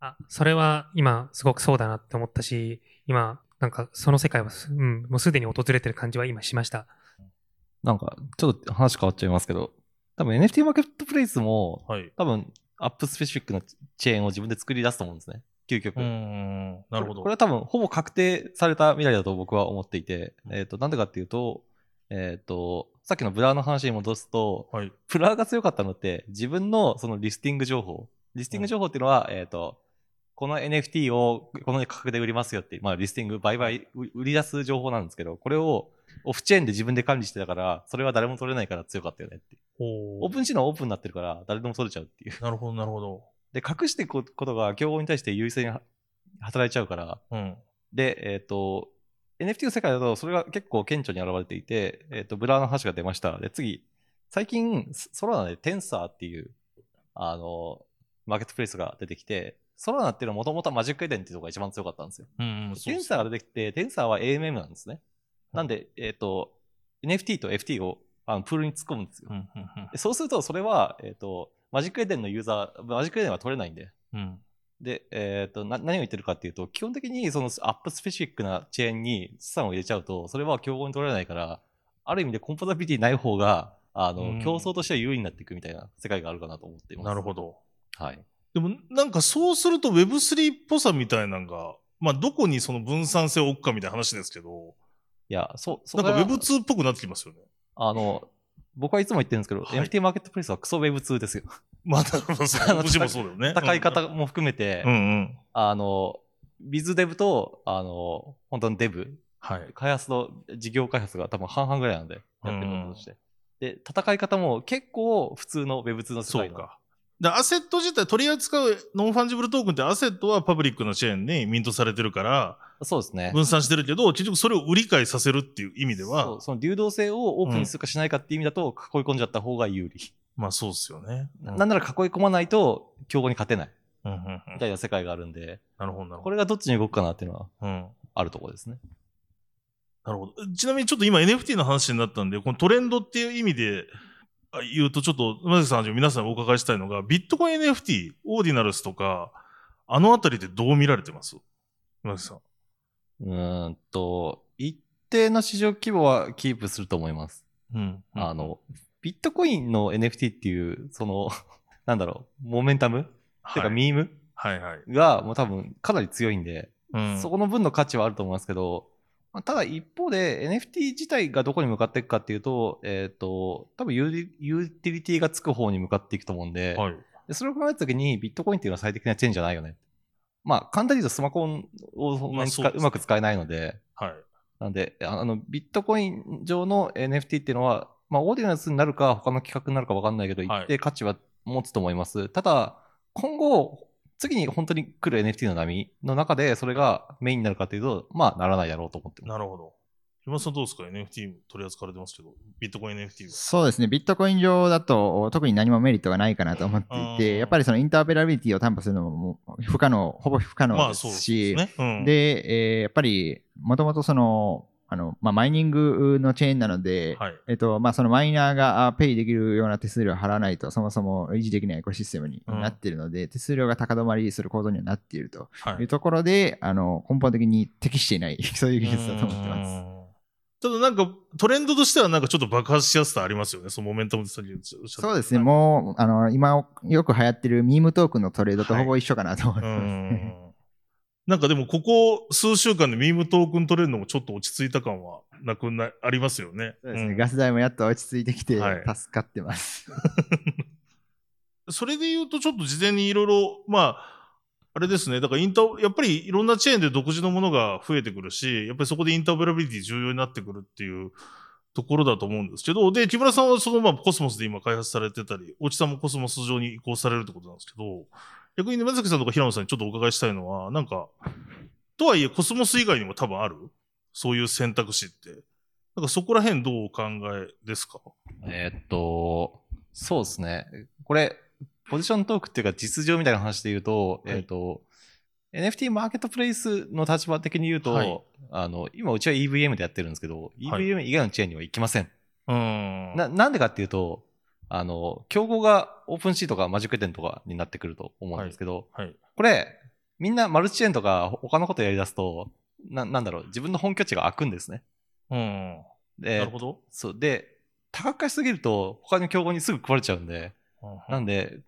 あ、それは今すごくそうだなって思ったし、今、なんかその世界はす、うん、もうすでに訪れてる感じは今しました。なんか、ちょっと話変わっちゃいますけど、多分 NFT マーケットプレイスも、はい。多分、アップスペシフィックなチェーンを自分で作り出すと思うんですね。究極。うーん。なるほど。これこれは多分、ほぼ確定された未来だと僕は思っていて、えっ、と、なんでかっていうと、えっ、と、さっきのブラーの話に戻すと、はい。ブラーが強かったのって、自分のそのリスティング情報。リスティング情報っていうのは、えっ、と、この NFT をこの価格で売りますよってまあ、リスティング、売買、う売り出す情報なんですけど、これをオフチェーンで自分で管理してたから、それは誰も取れないから強かったよねってオープンシーのはオープンになってるから、誰でも取れちゃうっていう。なるほど、なるほど。で、隠していくことが競合に対して優位性には働いちゃうから、うん。で、えっ、と、NFT の世界だとそれが結構顕著に現れていて、えっ、と、ブラーの話が出ました。で、次、最近、ソソラナでテンサーっていう、あの、マーケットプレイスが出てきて、ソラナっていうのはもともとマジックエデンっていうのが一番強かったんですよ。うん、そうですテンサーが出てきて、テンサーは AMM なんですね。なんで、えっ、と、NFT と FT をあのプールに突っ込むんですよ。うん、うん、でそうすると、それは、えっ、と、マジックエデンのユーザー、マジックエデンは取れないんで、うん。うん。で、えっ、とな、何を言ってるかっていうと、基本的にそのアップスペシフィックなチェーンに資産を入れちゃうと、それは競合に取れないから、ある意味でコンポザビリティない方が、あの、うん競争としては有利になっていくみたいな世界があるかなと思っています。なるほ。ど。はい。でも、なんかそうすると Web3 っぽさみたいなのが、まあ、どこにその分散性を置くかみたいな話ですけど、いや、そう、そなんかれは Web2 っぽくなってきますよね。あの、僕はいつも言ってるんですけど、はい NFT マーケットプレイスはクソ Web2 ですよ。まあ、なるほど、そう。うちもそうだよね。戦い方も含めて、うんうん。あの、ビズデブと、あの、本当のデブ、はい。開発の事業開発が多分半々ぐらいなんで、やってることとして。で、戦い方も結構普通の Web2 の世界のそうか。で、アセット自体取り扱うノンファンジブルトークンってアセットはパブリックなチェーンにミントされてるからそうですね。分散してるけど、結局それを売り買いさせるっていう意味でそはう、その流動性をオープンにするかしないかっていう意味だと、囲い込んじゃった方が有利。まあそうですよね。うんなんなら囲い込まないと、競合に勝てない。うんうんうんみたいな世界があるんで、なるほど、なるほこれがどっちに動くかなっていうのはど。うん。あるところですね。なるほど。ちなみにちょっと今 NFT の話になったんで、このトレンドっていう意味であ言うと、ちょっと、まさきさんはじめ皆さんにお伺いしたいのが、ビットコイン NFT、オーディナルスとか、あのあたりでどう見られてます？まさきさん。うーんと、一定の市場規模はキープすると思います。うん。あの、ビットコインの NFT っていう、その、なんだろう、モメンタム、てかはい、ミーム？はいはい。がもう多分かなり強いんで、うん。そこの分の価値はあると思いますけど、まあただ一方で NFT 自体がどこに向かっていくかっていうと、えっ、と、多分ユーリユーティリティがつく方に向かっていくと思うんで、はい。でそれを考えたときにビットコインっていうのは最適なチェーンじゃないよね。まあ簡単に言うとスマホをそんなに使まあそううまく使えないので、はい。なんで、ああの、ビットコイン上の NFT っていうのは、まあ、オーディナンスになるか、他の企画になるか分かんないけど、はい一定価値は持つと思います。ただ、今後、次に本当に来る NFT の波の中で、それがメインになるかというと、まあ、ならないだろうと思ってます。なるほど。木村さんどうですか ?NFT 取り扱われてますけど、ビットコイン NFT は。そうですね、ビットコイン上だと特に何もメリットがないかなと思っていうんて、やっぱりそのインターペラビリティを担保するのも不可能、ほぼ不可能でまあそうですすし、ね。うん。で、えーやっぱりもともとその、あの、まあ、マイニングのチェーンなので、はい。えっと、まあ、そのマイナーがあペイできるような手数料を払わないと、そもそも維持できないエコシステムにうんなっているので、手数料が高止まりする構造にはなっているとはいいうところで、あの、根本的に適していない、そういう技術だと思ってます。す。ただなんかトレンドとしてはなんかちょっと爆発しやすさありますよね。そのモメンタムで先におっしゃったそうですね、もう、あの、今よく流行ってるミームトークンのトレードとはいほぼ一緒かなと思いうます、ん。なんかでもここ数週間でミームトークントレンドもちょっと落ち着いた感はなくな、ありますよね。そうですね、んガス代もやっと落ち着いてきて、はい助かってます。それで言うとちょっと事前にいろいろ、まあ、あれですね。だからインター、やっぱりいろんなチェーンで独自のものが増えてくるし、やっぱりそこでインターオペラビリティ重要になってくるっていうところだと思うんですけど、で、木村さんはそのまあコスモスで今開発されてたり、大木さんもコスモス上に移行されるってことなんですけど、逆に沼崎さんとか平野さんにちょっとお伺いしたいのは、なんか、とはいえコスモス以外にも多分ある？そういう選択肢って。なんかそこら辺どうお考えですか？えーっと、そうですね。これ、ポジショントークっていうか実情みたいな話で言うと、はいえーっと、NFT マーケットプレイスの立場的に言うと、はいあの、今うちは EVM でやってるんですけど、EVM 以外のチェーンには行きません。うーん。な、なんでかっていうと、あの、競合がオープンシーとかマジックエデンとかになってくると思うんですけど、はい。これ、みんなマルチチェーンとか他のことやり出すと、ななんだろう、自分の本拠地が空くんですね。うん。で、なるほど。そう。で、多角化しすぎると、他の競合にすぐ食われちゃうんで、なんで、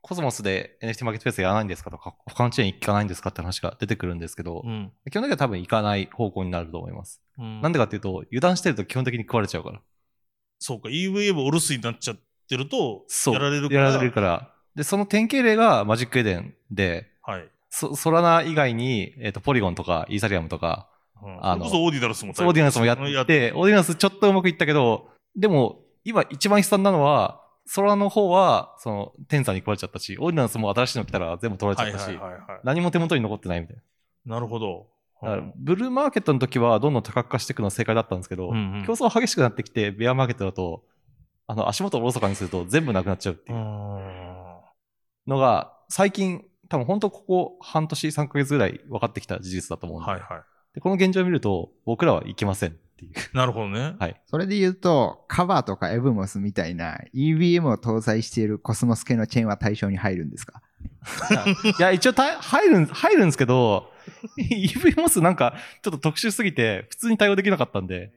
コスモスで NFT マーケットペースやらないんですかとか、他のチェーン行かないんですかって話が出てくるんですけど、うん。基本的には多分行かない方向になると思います。うんなんでかっていうと、油断してると基本的に食われちゃうから。そうか、EVM お留守になっちゃってると、そう。やられるから。やられるから。で、その典型例がマジックエデンで、はい。ソソラナ以外に、えっ、と、ポリゴンとかイーサリアムとか、うん、あのそオーディナルスもオーディナンスもややって、オーディナンスちょっとうまくいったけど、でも、今一番悲惨なのは、ソラの方は、その、テンサーに食われちゃったし、オーディナンスも新しいの来たら全部取られちゃったし、はいはいはいはい。何も手元に残ってないみたいなるほど。な。だからブルーマーケットの時はどんどん多角化していくのが正解だったんですけど、うんうん。競争激しくなってきて、ベアマーケットだと、あの、足元をおろそかにすると全部なくなっちゃうっていう。のが、最近、多分本当ここ半年、3ヶ月ぐらい分かってきた事実だと思うんで、はいはでこの現状を見ると、僕らはいけませんっていう。い。なるほどね。はい。それで言うと、カバーとかエブモスみたいな EVM を搭載しているコスモス系のチェーンは対象に入るんですか？いや、一応た入るん、入るんですけど、EVMOS なんか、ちょっと特殊すぎて、普通に対応できなかったんで、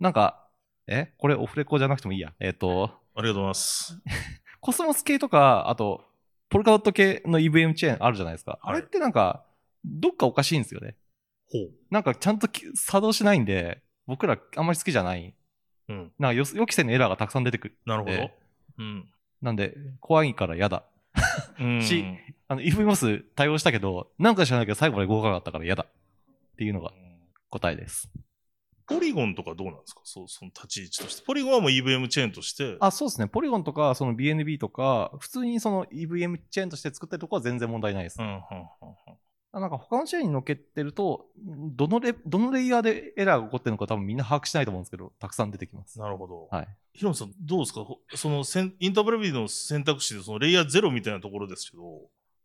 なんか、え？これオフレコじゃなくてもいいや。えっ、と、ありがとうございます。コスモス系とか、あと、ポルカドット系の EVM チェーンあるじゃないですか。はいあれってなんか、どっかおかしいんですよね。ほう。なんかちゃんとき作動しないんで、僕らあんまり好きじゃない。うん。なんか予予期せぬエラーがたくさん出てくる。なるほどえ。うん。なんで、怖いから嫌だ。うんしあの、EVMOS 対応したけど、なんか知らないけど最後まで合格だったから嫌だ。っていうのが答えです。ポリゴンとかどうなんですか？そう、その立ち位置として。ポリゴンはもう EVM チェーンとして。あ、そうですね。ポリゴンとか、その BNB とか、普通にその EVM チェーンとして作ってるとこは全然問題ないです。うん、うん、うん。なんか他のチェーンに乗っけてると、どのレ、どのレイヤーでエラーが起こってるのか多分みんな把握しないと思うんですけど、たくさん出てきます。なるほど。はい。ヒロミさん、どうですか？ほそのセンインタープレビューの選択肢で、そのレイヤーゼロみたいなところですけど、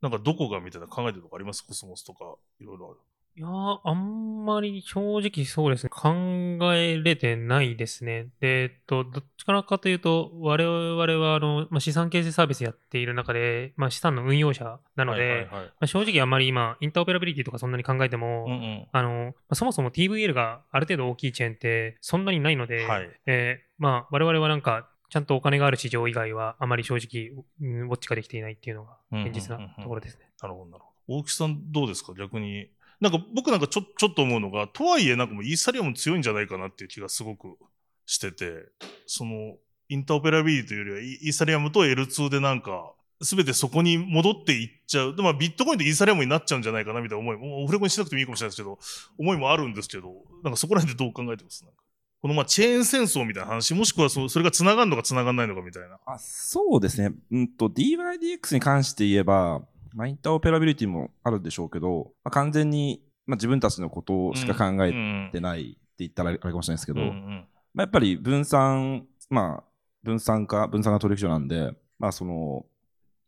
なんかどこがみたいな考えてるとこあります？コスモスとか、いろいろある。いやー、あんまり正直そうですね、考えれてないですね。で、えっと、どっちからかというと、我々は、あの、まあ、資産形成サービスやっている中で、まあ、資産の運用者なので、はいはいはいまあ、正直あんまり今、インターオペラビリティとかそんなに考えても、うんうん。あの、まあ、そもそも TVL がある程度大きいチェーンってそんなにないので、はいえーまあ、我々はなんか、ちゃんとお金がある市場以外はあまり正直、うんウォッチができていないっていうのが現実なところですね。なるほど、なるほど。大木さんどうですか？逆に。なんか僕なんかちょ、ちょっと思うのが、とはいえなんかもうイーサリアム強いんじゃないかなっていう気がすごくしてて、その、インターオペラビリティというよりはイーサリアムと L2 でなんか、すべてそこに戻っていっちゃう。で、まあビットコインとイーサリアムになっちゃうんじゃないかなみたいな思いも、オフレコにしなくてもいいかもしれないですけど、思いもあるんですけど、なんかそこら辺でどう考えてます？なんかこのまあチェーン戦争みたいな話、もしくはそそれが繋がるのか繋がんないのかみたいな。あそうですね。うんと、DYDX に関して言えば、まあ、インターオペラビリティもあるでしょうけど、まあ、完全に、まあ、自分たちのことしか考ええてないって言ったらあれかもしれないですけど、うんうんまあ、やっぱり分散、まあ、分散化、分散が取引所なんで、まあ、その、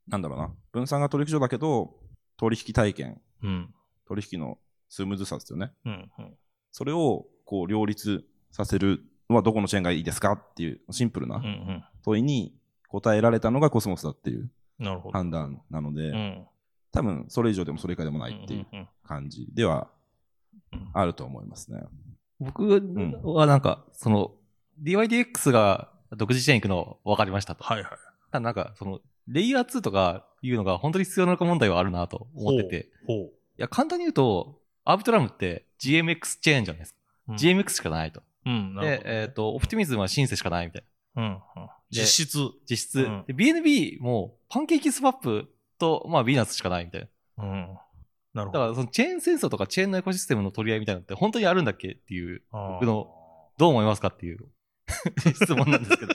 なんだろうな、分散が取引所だけど、取引体験、うん。取引のスムーズさですよね。うんうん。それを、こう、両立させるのはどこのチェーンがいいですかっていう、シンプルなうんうん。問いに答えられたのがコスモスだっていう。判断なので、うん多分、それ以上でもそれ以下でもないっていう感じではうんあると思いますね。僕はなんか、その、DYDX が独自チェーン行くの分かりましたと。はいはい。ただなんか、その、レイヤー2とかいうのが本当に必要なのか問題はあるなと思ってて。いほう。や、簡単に言うと、アービトラムって GMX チェーンじゃないですか。うん、GMX しかないと。うん、で。えっ、と、オプティミズムはシンセしかないみたいな。うん、実質。実質。うんで、BNB もパンケーキスワップと、まあ、ビーナスしかないみたいな。うん。なるほど。だから、そのチェーン戦争とかチェーンのエコシステムの取り合いみたいなのって本当にあるんだっけっていう、僕のどう思いますかっていう 質問なんですけど。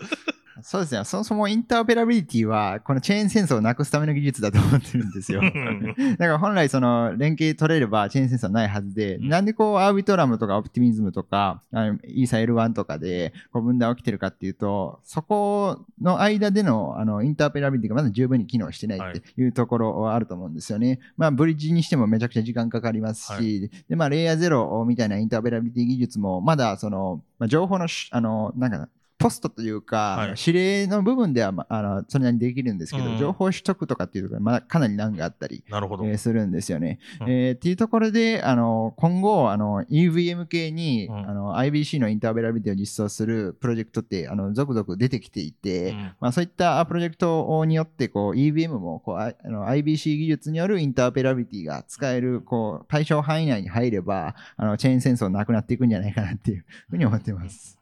そうですね。そもそもインターオペラビリティは、このチェーン戦争をなくすための技術だと思ってるんですよ。うんだから本来その連携取れればチェーン戦争はないはずで、うんなんでこうアービトラムとかオプティミズムとかイーサ L1 とかでこう分断起きてるかっていうと、そこの間でのあのインターオペラビリティがまだ十分に機能してないっていうところはあると思うんですよね。まあブリッジにしてもめちゃくちゃ時間かかりますし、はでまあレイヤーゼロみたいなインターオペラビリティ技術もまだその、まあ、情報のしあのなんかポストというか、はい。指令の部分では、まあのそれなりにできるんですけど、うん。情報取得とかっていうところまだかなり難があったり、なるほど。えーするんですよね。うん。えーっていうところで、あの今後あの EVM 系に、うん。あの IBC のインターオペラビリティを実装するプロジェクトってあの続々出てきていて、うん。まあ、そういったプロジェクトによってこう EVM もこうああの IBC 技術によるインターオペラビリティが使えるこう対象範囲内に入ればあのチェーン戦争なくなっていくんじゃないかなっていうふうに思ってます。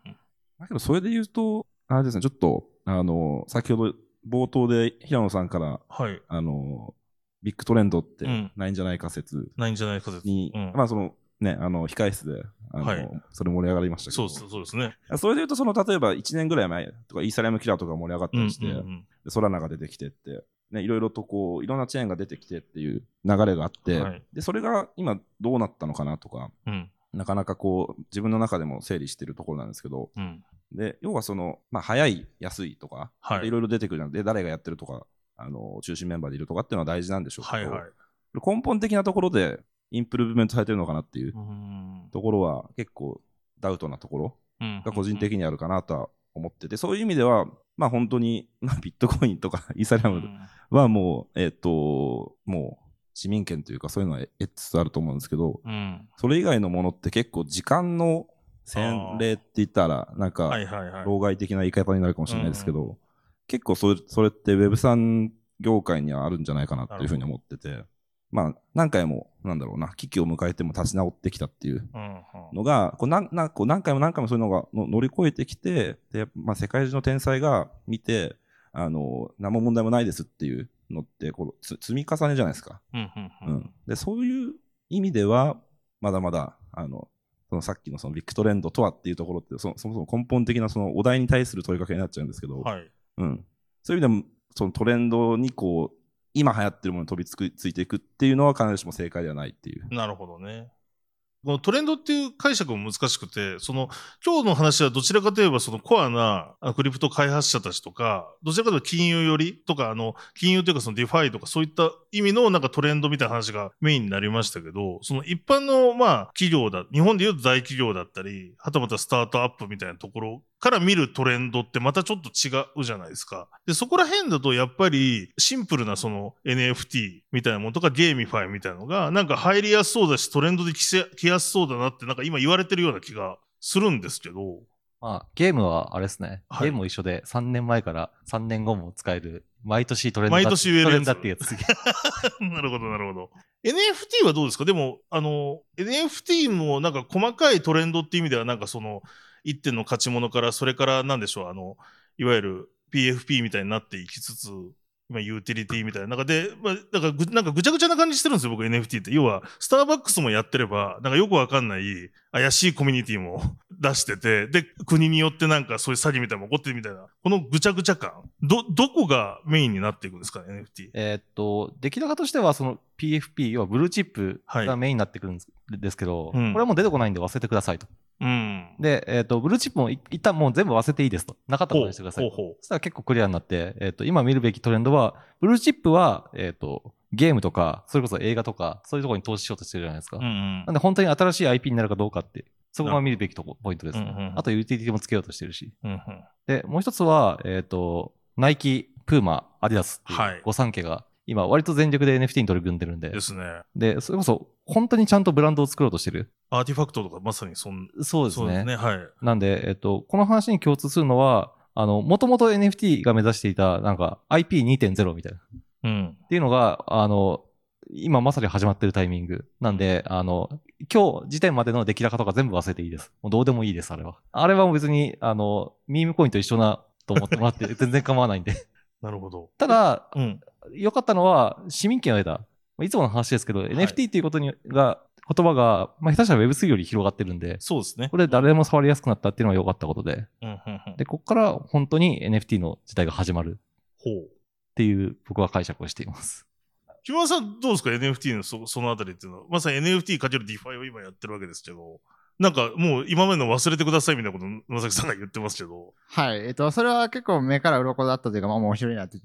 だけど、それで言うと、あれですね、ちょっと、あの、先ほど冒頭で平野さんから、はい。あの、ビッグトレンドってうんないんじゃないか説ないんじゃないか説。に、うんまあその、ね、あの、控室で、あの、はいそれ盛り上がりましたけど。そうそうですね。それで言うと、その、例えば1年ぐらい前とか、イーサリアムキラーとか盛り上がったりして、うんうんでソラナが出てきてって、ね、いろいろとこう、いろんなチェーンが出てきてっていう流れがあって、はいで、それが今どうなったのかなとか、うんなかなかこう、自分の中でも整理してるところなんですけど、うん。で、要はその、まあ、早い、安いとか、はい。いろいろ出てくるので、誰がやってるとか、あの、中心メンバーでいるとかっていうのは大事なんでしょうけど、はいはい。根本的なところでインプルーブメントされてるのかなっていううん。ところは結構ダウトなところうん。が個人的にあるかなとは思ってて、そういう意味では、まあ本当に、まあ、ビットコインとかイーサリアムはもう、えっ、と、もう市民権というかそういうのは得つつあると思うんですけど、うん。それ以外のものって結構時間の洗礼って言ったら、なんか。老害的な言い方になるかもしれないですけど、結構それそれって Web3 業界にはあるんじゃないかなっていうふうに思ってて、まあ何回も、なんだろうな、危機を迎えても立ち直ってきたっていうのが、こうなんなんこう何回も何回もそういうのがの乗り越えてきて、でまあ、世界中の天才が見て、あの何も問題もないですっていうのってこうつ積み重ねじゃないですか、うんうんううんんで。そういう意味では、まだまだ、あのそのさっきのそのビッグトレンドとはっていうところってそ、そもそも根本的なそのお題に対する問いかけになっちゃうんですけど、はい。うん、そういう意味でもそのトレンドにこう今流行ってるものに飛びつくついていくっていうのは必ずしも正解ではないっていう。なるほどね。このトレンドっていう解釈も難しくて、その今日の話はどちらかといえばそのコアなクリプト開発者たちとか、どちらかというと金融寄りとか、あの、金融というかそのディファイとかそういった意味のなんかトレンドみたいな話がメインになりましたけど、その一般のまあ企業だ、日本でいうと大企業だったり、はたまたスタートアップみたいなところから見るトレンドってまたちょっと違うじゃないですか。で、そこら辺だとやっぱりシンプルなその NFT みたいなものとかゲーミファイみたいなのがなんか入りやすそうだしトレンドで来やすそうだなってなんか今言われてるような気がするんですけど。まあ、ゲームはあれですね。はいゲームも一緒で3年前から3年後も使える、毎年トレンドだ毎年言えるトレンドだってやつ。なるほど、なるほど。NFT はどうですか？でも、あの、NFT もなんか細かいトレンドっていう意味では、なんかその、一点の勝ち物から、それからなんでしょう、あの、いわゆる PFP みたいになっていきつつ、今、ユーティリティみたいな。なんかで、まあ、なんかぐ、なんかぐちゃぐちゃな感じしてるんですよ、僕 NFT って。要は、スターバックスもやってれば、なんかよくわかんない怪しいコミュニティも 出してて、で、国によってなんかそういう詐欺みたいなの起こってるみたいな。このぐちゃぐちゃ感。ど、どこがメインになっていくんですか、NFT。えーっと、出来高としては、その PFP、要はブルーチップはいがメインになってくるんですですけど、うんこれはもう出てこないんで忘れてくださいと。うん。で、えーっと、ブルーチップもい一旦もう全部忘れていいですと。なかったことにしてください。そしたら結構クリアになって、えーっと、今見るべきトレンドは、ブルーチップは、えーっと、ゲームとか、それこそ映画とか、そういうところに投資しようとしてるじゃないですか。うんうんなんで本当に新しい IP になるかどうかって、そこが見るべきとこポイントですね。うんうんあとユーティリティもつけようとしてるし。うんうんで、もう一つは、えっ、と、ナイキ、プーマ、アディダス御三家が、今割と全力で NFT に取り組んでるんで、ですね。で、それこそ本当にちゃんとブランドを作ろうとしてる。アーティファクトとかまさにそんそうですね。そうですね。はい。なんで、えっ、と、この話に共通するのは、あの、もともと NFT が目指していた、なんか IP2.0 みたいな。うん。っていうのが、あの、今まさに始まってるタイミング。なんで、あの、今日時点までの出来高とか全部忘れていいです。もうどうでもいいです、あれは。あれはもう別に、あの、ミームコインと一緒なと思ってもらって 全然構わないんで。なるほど。ただ、うん。良かったのは、市民権を得た。まあいつもの話ですけど、NFT っていうことにが、言葉が、まあ、下手したら Web3 より広がってるんで、そうですね。これ誰でも触りやすくなったっていうのが良かったことで、うんうんうん。で、ここから本当に NFT の時代が始まるほう。っていう僕は解釈をしています。木村さんどうですか ?NFT のそそのあたりっていうのは。まさに NFT かける DeFi を今やってるわけですけど。なんかもう今までの忘れてくださいみたいなこと野崎さんが言ってますけど。はい。えっと、それは結構目から鱗だったというか、まあ面白いなって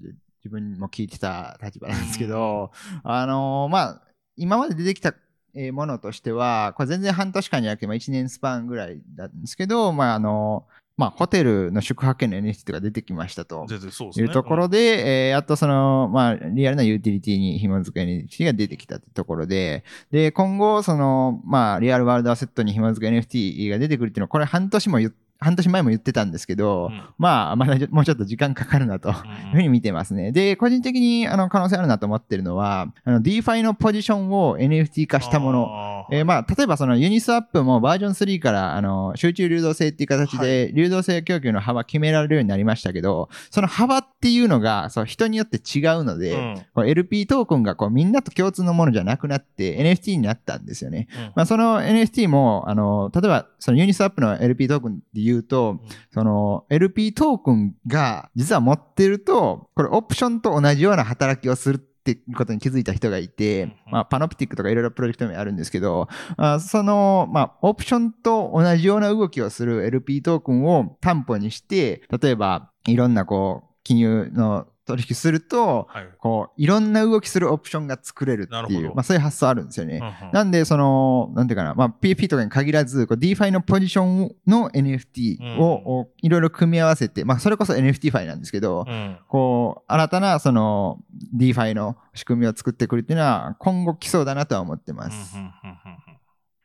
自分も聞いてた立場なんですけど、あのーまあ、今まで出てきたえーものとしては、これ全然半年間じゃなくて、まあ、1年スパンぐらいなんですけど、まあ、あの、まあ、ホテルの宿泊券の NFT が出てきましたと。全然そうですね。いうところで、えーやっとその、まあ、リアルなユーティリティに紐づく NFT が出てきたってところで、で、今後、その、まあ、リアルワールドアセットに紐づく NFT が出てくるっていうのは、これ半年も言っ半年前も言ってたんですけど、うんまあ、まだもうちょっと時間かかるなと。いうふうに見てますね。で、個人的にあの可能性あるなと思ってるのは、あの DeFi のポジションを NFT 化したもの。のえーまあ、例えばそのユニスワップもバージョン3からあの集中流動性っていう形で流動性供給の幅決められるようになりましたけど、その幅っていうのがそう人によって違うので、うんこう LP トークンがこうみんなと共通のものじゃなくなって NFT になったんですよね。まあ、その NFT も、あの、例えば、その Uniswap の LP トークンで言うと、その LP トークンが実は持ってると、これオプションと同じような働きをするっていうことに気づいた人がいて、まあ、 Panoptic とかいろいろプロジェクト名あるんですけど、あその、まあ、オプションと同じような動きをする LP トークンを担保にして、例えば、いろんなこう、金融の取引すると、はい。こう、いろんな動きするオプションが作れるっていう、まあそういう発想あるんですよね。うんうんなんで、その、なんていうかな、まあ、PFP とかに限らず、こう DeFi のポジションの NFT を、おいろいろ組み合わせて、まあ、それこそ NFT ファイなんですけど、うんこう、新たな、その、DeFi の仕組みを作ってくるっていうのは、今後来そうだなとは思ってます。うんうんうんうんうん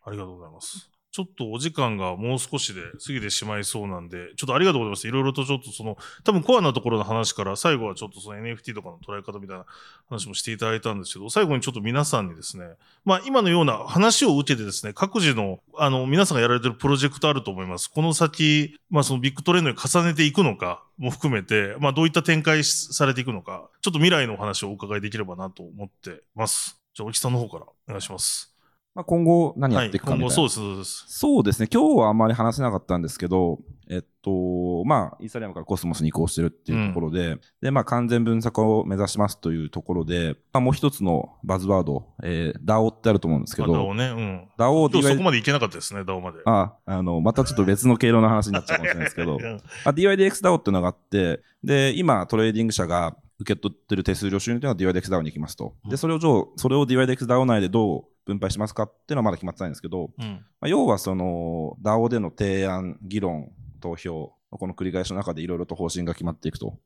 ありがとうございます。ちょっとお時間がもう少しで過ぎてしまいそうなんで、ちょっとありがとうございます。いろいろとちょっとその、多分コアなところの話から、最後はちょっとその NFT とかの捉え方みたいな話もしていただいたんですけど、最後にちょっと皆さんにですね、まあ今のような話を受けてですね、各自の、あの、皆さんがやられてるプロジェクトあると思います。この先、まあそのビッグトレンドに重ねていくのかも含めて、まあどういった展開されていくのか、ちょっと未来のお話をお伺いできればなと思ってます。じゃあ、おきさんの方からお願いします。まあ、今後何やはい、っていくかみたいな。今後そうです、そうです。ね。今日はあんまり話せなかったんですけど、えっと、まあ、イーサリアムからコスモスに移行してるっていうところで、で、まあ、完全分散を目指しますというところで、まあ、もう一つのバズワード、えー、DAO ってあると思うんですけまあ、ど、DAO ね、うん。DAO を今日そこまでいけなかったですね、DAO まで。あ、あの、またちょっと別の毛色の話になっちゃうかもしれないですけどう、んあ DYDXDAO っていうのがあって、で、今、トレーディング社が受け取ってる手数料収入というのは DYDXDAO に行きますと。で、それを上、それを DYDXDAO 内でどう分配しますかっていうのはまだ決まってないんですけど、うん。まあ、要はその DAO での提案、議論、投票、この繰り返しの中でいろいろと方針が決まっていくと。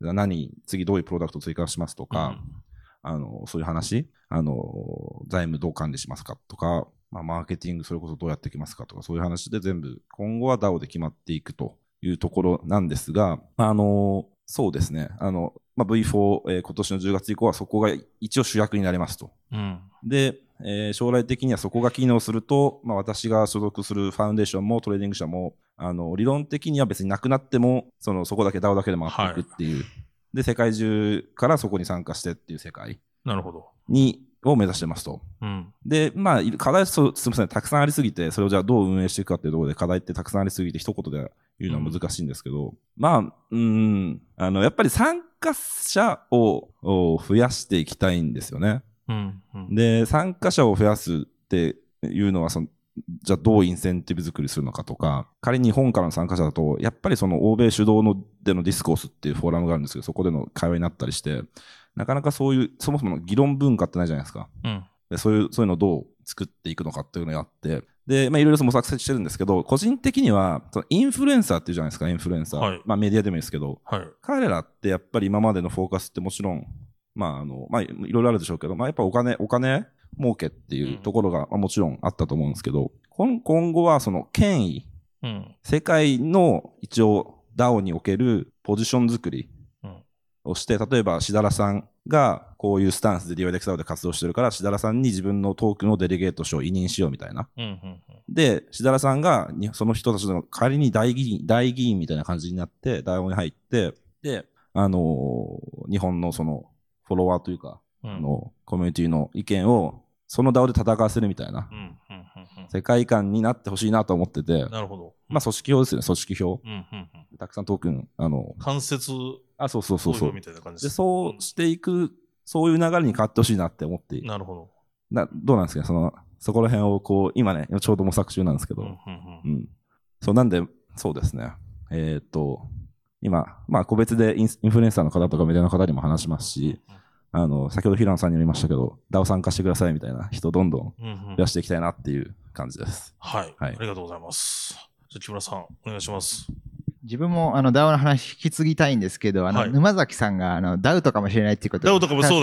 何、次どういうプロダクトを追加しますとか、あの、そういう話、あの、財務どう管理しますかとか、まあ、マーケティングそれこそどうやっていきますかとか、そういう話で全部、今後は DAO で決まっていくというところなんですが、あの、そうですね、あの、まあ、V4、えー今年の10月以降はそこが一応主役になりますと。うん。で、えー将来的にはそこが機能すると、まあ、私が所属するファウンデーションもトレーディング社も、あの、理論的には別になくなっても、その、そこだけ DAO だけで回っていくっていう。で、世界中からそこに参加してっていう世界なるほど。に、を目指してますと。うん。で、まあ、い課題すみません、たくさんありすぎて、それをじゃあどう運営していくかっていうところで課題ってたくさんありすぎて、一言で言うのは難しいんですけど、まあ、うーん、あの、やっぱり参加者をを増やしていきたいんですよね。うん。うん。で、参加者を増やすっていうのはその、じゃあどうインセンティブ作りするのかとか、仮に日本からの参加者だと、やっぱりその欧米主導のでの Discourse っていうフォーラムがあるんですけど、そこでの会話になったりして、なかなかそういう、そもそもの議論文化ってないじゃないですか。うん。でそういう、そういうのをどう作っていくのかっていうのがあって、で、まあいろいろ模索してるんですけど、個人的には、そのインフルエンサーっていうじゃないですか、インフルエンサー。はいまあメディアでもいいですけど、はい。彼らってやっぱり今までのフォーカスってもちろん、まああの、まあいろいろあるでしょうけど、まあやっぱお金、お金儲けっていうところが、まあ、もちろんあったと思うんですけど、今今後はその権威、うん。世界の一応 DAO におけるポジション作りうんをして、例えば、しだらさんがこういうスタンスで DYDX で活動してるから、しだらさんに自分のトークンをデレゲートしよう、委任しようみたいな。うん。うん。で、しだらさんがにその人たちの仮に大議員、大議員みたいな感じになって、DAO に入って、で、あのー日本のそのフォロワーというか、うん。あのコミュニティの意見をその DAO で戦わせるみたいなうん。うん。うん。世界観になってほしいなと思ってて、なるほど。まあ組織票ですよね、組織票。うん。うん。うん。たくさんトークン、あの、関節あ、そうそうそうそうみ。たいな感じで、そうしていく、そういう流れに変わってほしいなって思ってなるほど。などうなんですかその、そこら辺をこう、今ね、ちょうど模索中なんですけど、うん。うん。うん。そう、なんで、そうですね。えーっと、今、まあ、個別でインインフルエンサーの方とかメディアの方にも話しますし、あの、先ほど平野さんにも言いましたけど、DAO 参加してくださいみたいな人どんどんうん。うん。増やしていきたいなっていう感じです。はい。はいありがとうございます。じゃあ、木村さん、お願いします。自分もあの DAO の話引き継ぎたいんですけど、あの、はい沼崎さんがあの DAO かもしれないっていうことを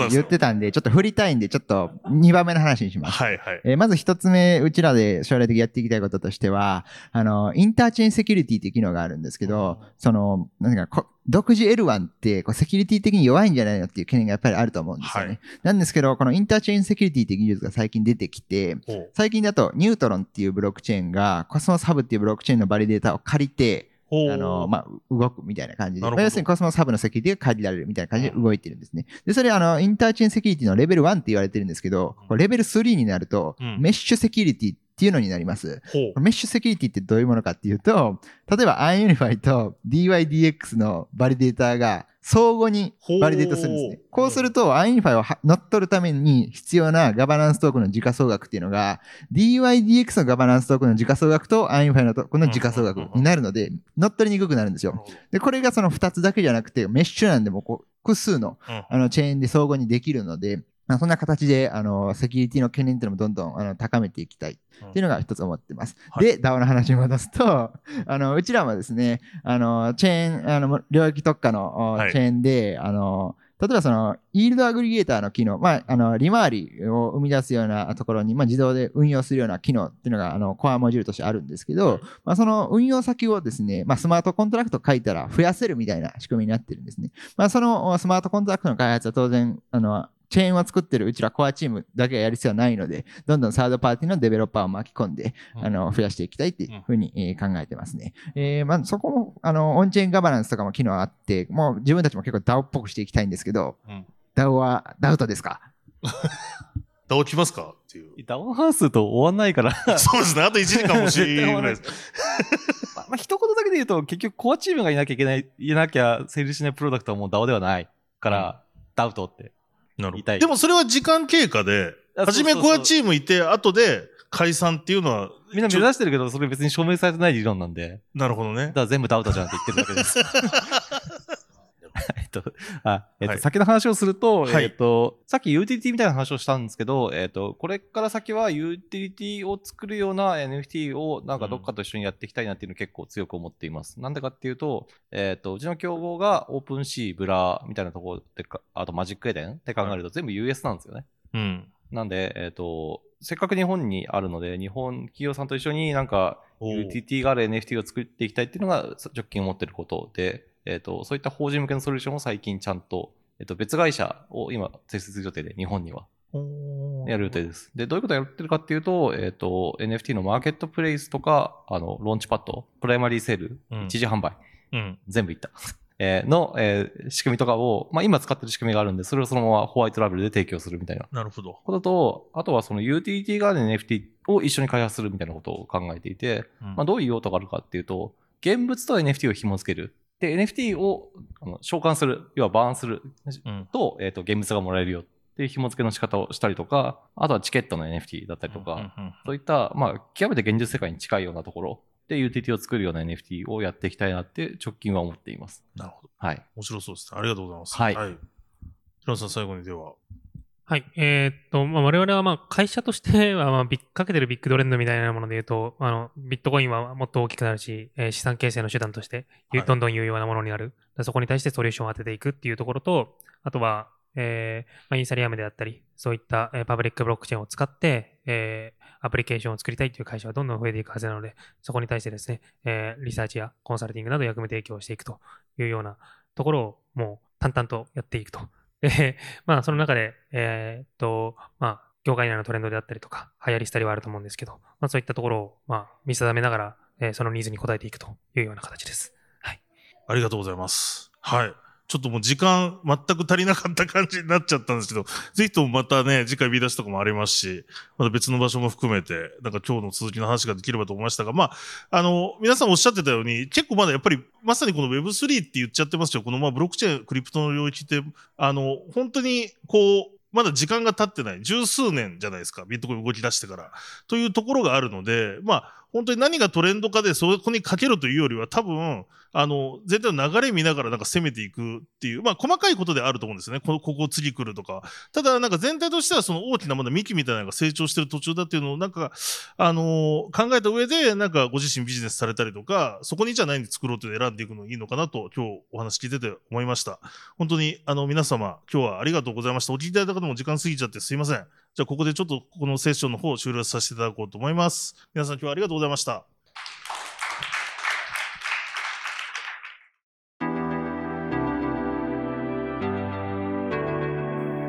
言ってたんで、ちょっと振りたいんで、ちょっと2番目の話にします。はいはい。えーまず一つ目、うちらで将来的にやっていきたいこととしては、あの、インターチェーンセキュリティっていう機能があるんですけど、その、何かこ、独自 L1 ってこうセキュリティ的に弱いんじゃないのっていう懸念がやっぱりあると思うんですよね。はいなんですけど、このインターチェーンセキュリティっていう技術が最近出てきて、最近だと Neutron っていうブロックチェーンが Cosmos Hub っていうブロックチェーンのバリデータを借りて、あの、まあ、動くみたいな感じで、まあ要するに Cosmos Hub のセキュリティが借りられるみたいな感じで動いてるんですね。で、それあの、インターチェーンセキュリティのレベル1って言われてるんですけど、これレベル3になると、うん。メッシュセキュリティっていうのになります。メッシュセキュリティってどういうものかっていうと、例えば UnUniFi と DYDX のバリデータが相互にバリデートするんですね。こうすると UnUniFi をは乗っ取るために必要なガバナンストークンの時価総額っていうのが DYDX のガバナンストークンの時価総額と UnUniFi のトークンの時価総額になるので乗っ取りにくくなるんですよ。で、これがその2つだけじゃなくてメッシュなんでもこう複数のうんあのチェーンで相互にできるので、まあ、そんな形であのセキュリティの懸念っていうのもどんどんあの高めていきたいっていうのが一つ思ってます。はいで、DAO の話に戻すと、あのうちらもですね、あのチェーン、あの領域特化のチェーンで、あの例えばその、イールドアグリゲーターの機能、まあ、あの、利回りを生み出すようなところに、まあ、自動で運用するような機能っていうのが、あの、コアモジュールとしてあるんですけど、まあ、その運用先をですね、まあ、スマートコントラクト書いたら増やせるみたいな仕組みになってるんですね。まあ、そのおスマートコントラクトの開発は当然、あの、チェーンを作ってるうちらコアチームだけがやる必要はないので、どんどんサードパーティーのデベロッパーを巻き込んで、うんあの、増やしていきたいっていうふうに、えー考えてますね。えーまあ、そこも、あの、オンチェーンガバナンスとかも機能あって、もう自分たちも結構 DAO っぽくしていきたいんですけど、うん DAO はダウトですか？ダオ来ますか？っていう。ダウンハウスと終わんないから。そうですね。あと1時間欲しいぐらいです。まあ、まあ一言だけで言うと、結局コアチームがいなきゃいけない、いなきゃ成立しないプロダクトはもう DAO ではないから、ダウトって。なるほど。でもそれは時間経過で、あ初めコアチームいて、後で解散っていうのは、みんな目指してるけど、それ別に証明されてない理論なんで、なるほどねだ。から全部ダウトじゃんって言ってるだけです。えっと、あ、えっと、はい先の話をすると、はいえっと、さっきユーティリティみたいな話をしたんですけど、えっと、これから先はユーティリティを作るような NFT をなんかどっかと一緒にやっていきたいなっていうのを結構強く思っています。なんでかっていうと、えっと、うちの競合が OpenSea、Blur みたいなところでか、あと Magic Eden？って考えると全部 US なんですよね。うん。なんで、えっ、と、せっかく日本にあるので、日本企業さんと一緒になんか、UTT がある NFT を作っていきたいっていうのが直近思ってることで、えっ、と、そういった法人向けのソリューションを最近ちゃんと、えっ、と、別会社を今、設立予定で、日本には。やる予定です。で、どういうことをやってるかっていうと、えっ、と、NFT のマーケットプレイスとか、あの、ローンチパッド、プライマリーセール、うん一時販売、うん。全部いった。えーの、えー仕組みとかを、まあ、今使ってる仕組みがあるんで、それをそのままホワイトラベルで提供するみたいななるほど。ことと、あとはその UTT 側で NFT を一緒に開発するみたいなことを考えていて、うんまあ、どういう用途があるかっていうと、現物と NFT を紐付ける。で、NFT をあの召喚する、要はバーンするうん。と、えっ、と、現物がもらえるよっていう紐付けの仕方をしたりとか、あとはチケットの NFT だったりとか、うんうんそういった、まあ、極めて現実世界に近いようなところで UTT を作るような NFT をやっていきたいなって直近は思っています。なるほど。はい。面白そうですね。ありがとうございます。はいはい。平野さん、最後にでは。はい。えーっと、まあ、我々はまあ会社としては、まあ、ビッかけてるビッグトレンドみたいなもので言うと、あの、ビットコインはもっと大きくなるし、えー資産形成の手段として、はいどんどん有用なものになる。でそこに対してソリューションを当てていくっていうところと、あとは、えーまあ、インサリアムであったり、そういった、えーパブリックブロックチェーンを使って、えーアプリケーションを作りたいという会社はどんどん増えていくはずなので、そこに対してですね、えーリサーチやコンサルティングなど役務提供をしていくというようなところをもう淡々とやっていくと。で、まあ、その中で、えーっと、まあ、業界内のトレンドであったりとか、流行りしたりはあると思うんですけど、まあ、そういったところを、まあ、見定めながら、えーそのニーズに応えていくというような形です。はい。ありがとうございます。はい。ちょっともう時間全く足りなかった感じになっちゃったんですけど、ぜひともまたね、次回見出しとかもありますし、また別の場所も含めて、なんか今日の続きの話ができればと思いましたが、まあ、あの、皆さんおっしゃってたように、結構まだやっぱり、まさにこの Web3 って言っちゃってますよ。このまあブロックチェーン、クリプトの領域って、あの、本当にこう、まだ時間が経ってない、十数年じゃないですか、ビットコイン動き出してから。というところがあるので、まあ、本当に何がトレンドかでそこにかけるというよりは多分、あの、全体の流れ見ながらなんか攻めていくっていう、まあ細かいことであると思うんですね。このここ次来るとか。ただなんか全体としてはその大きなまだ幹みたいなのが成長してる途中だっていうのをなんか、あのー考えた上でなんかご自身ビジネスされたりとか、そこにじゃないんで作ろうというのを選んでいくのいいのかなと今日お話聞いてて思いました。本当にあの皆様今日はありがとうございました。お聞きいただいた方も時間過ぎちゃってすいません。じゃあここでちょっとこのセッションの方を終了させていただこうと思います。皆さん今日はありがとうございました。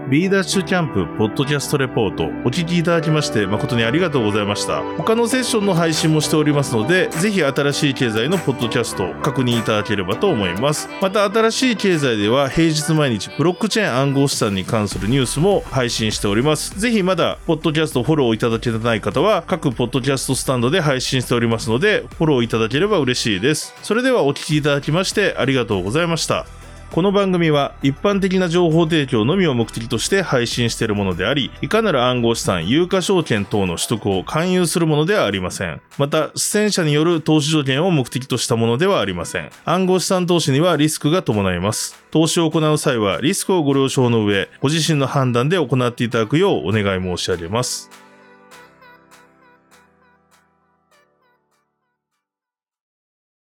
B ダッシュキャンプポッドキャストレポート。お聞きいただきまして誠にありがとうございました。他のセッションの配信もしておりますのでぜひ新しい経済のポッドキャストを確認いただければと思います。また新しい経済では平日毎日ブロックチェーン暗号資産に関するニュースも配信しております。ぜひまだポッドキャストフォローいただけてない方は各ポッドキャストスタンドで配信しておりますのでフォローいただければ嬉しいです。それではお聞きいただきましてありがとうございました。この番組は一般的な情報提供のみを目的として配信しているものであり、いかなる暗号資産、有価証券等の取得を勧誘するものではありません。また、出演者による投資条件を目的としたものではありません。暗号資産投資にはリスクが伴います。投資を行う際はリスクをご了承の上、ご自身の判断で行っていただくようお願い申し上げます。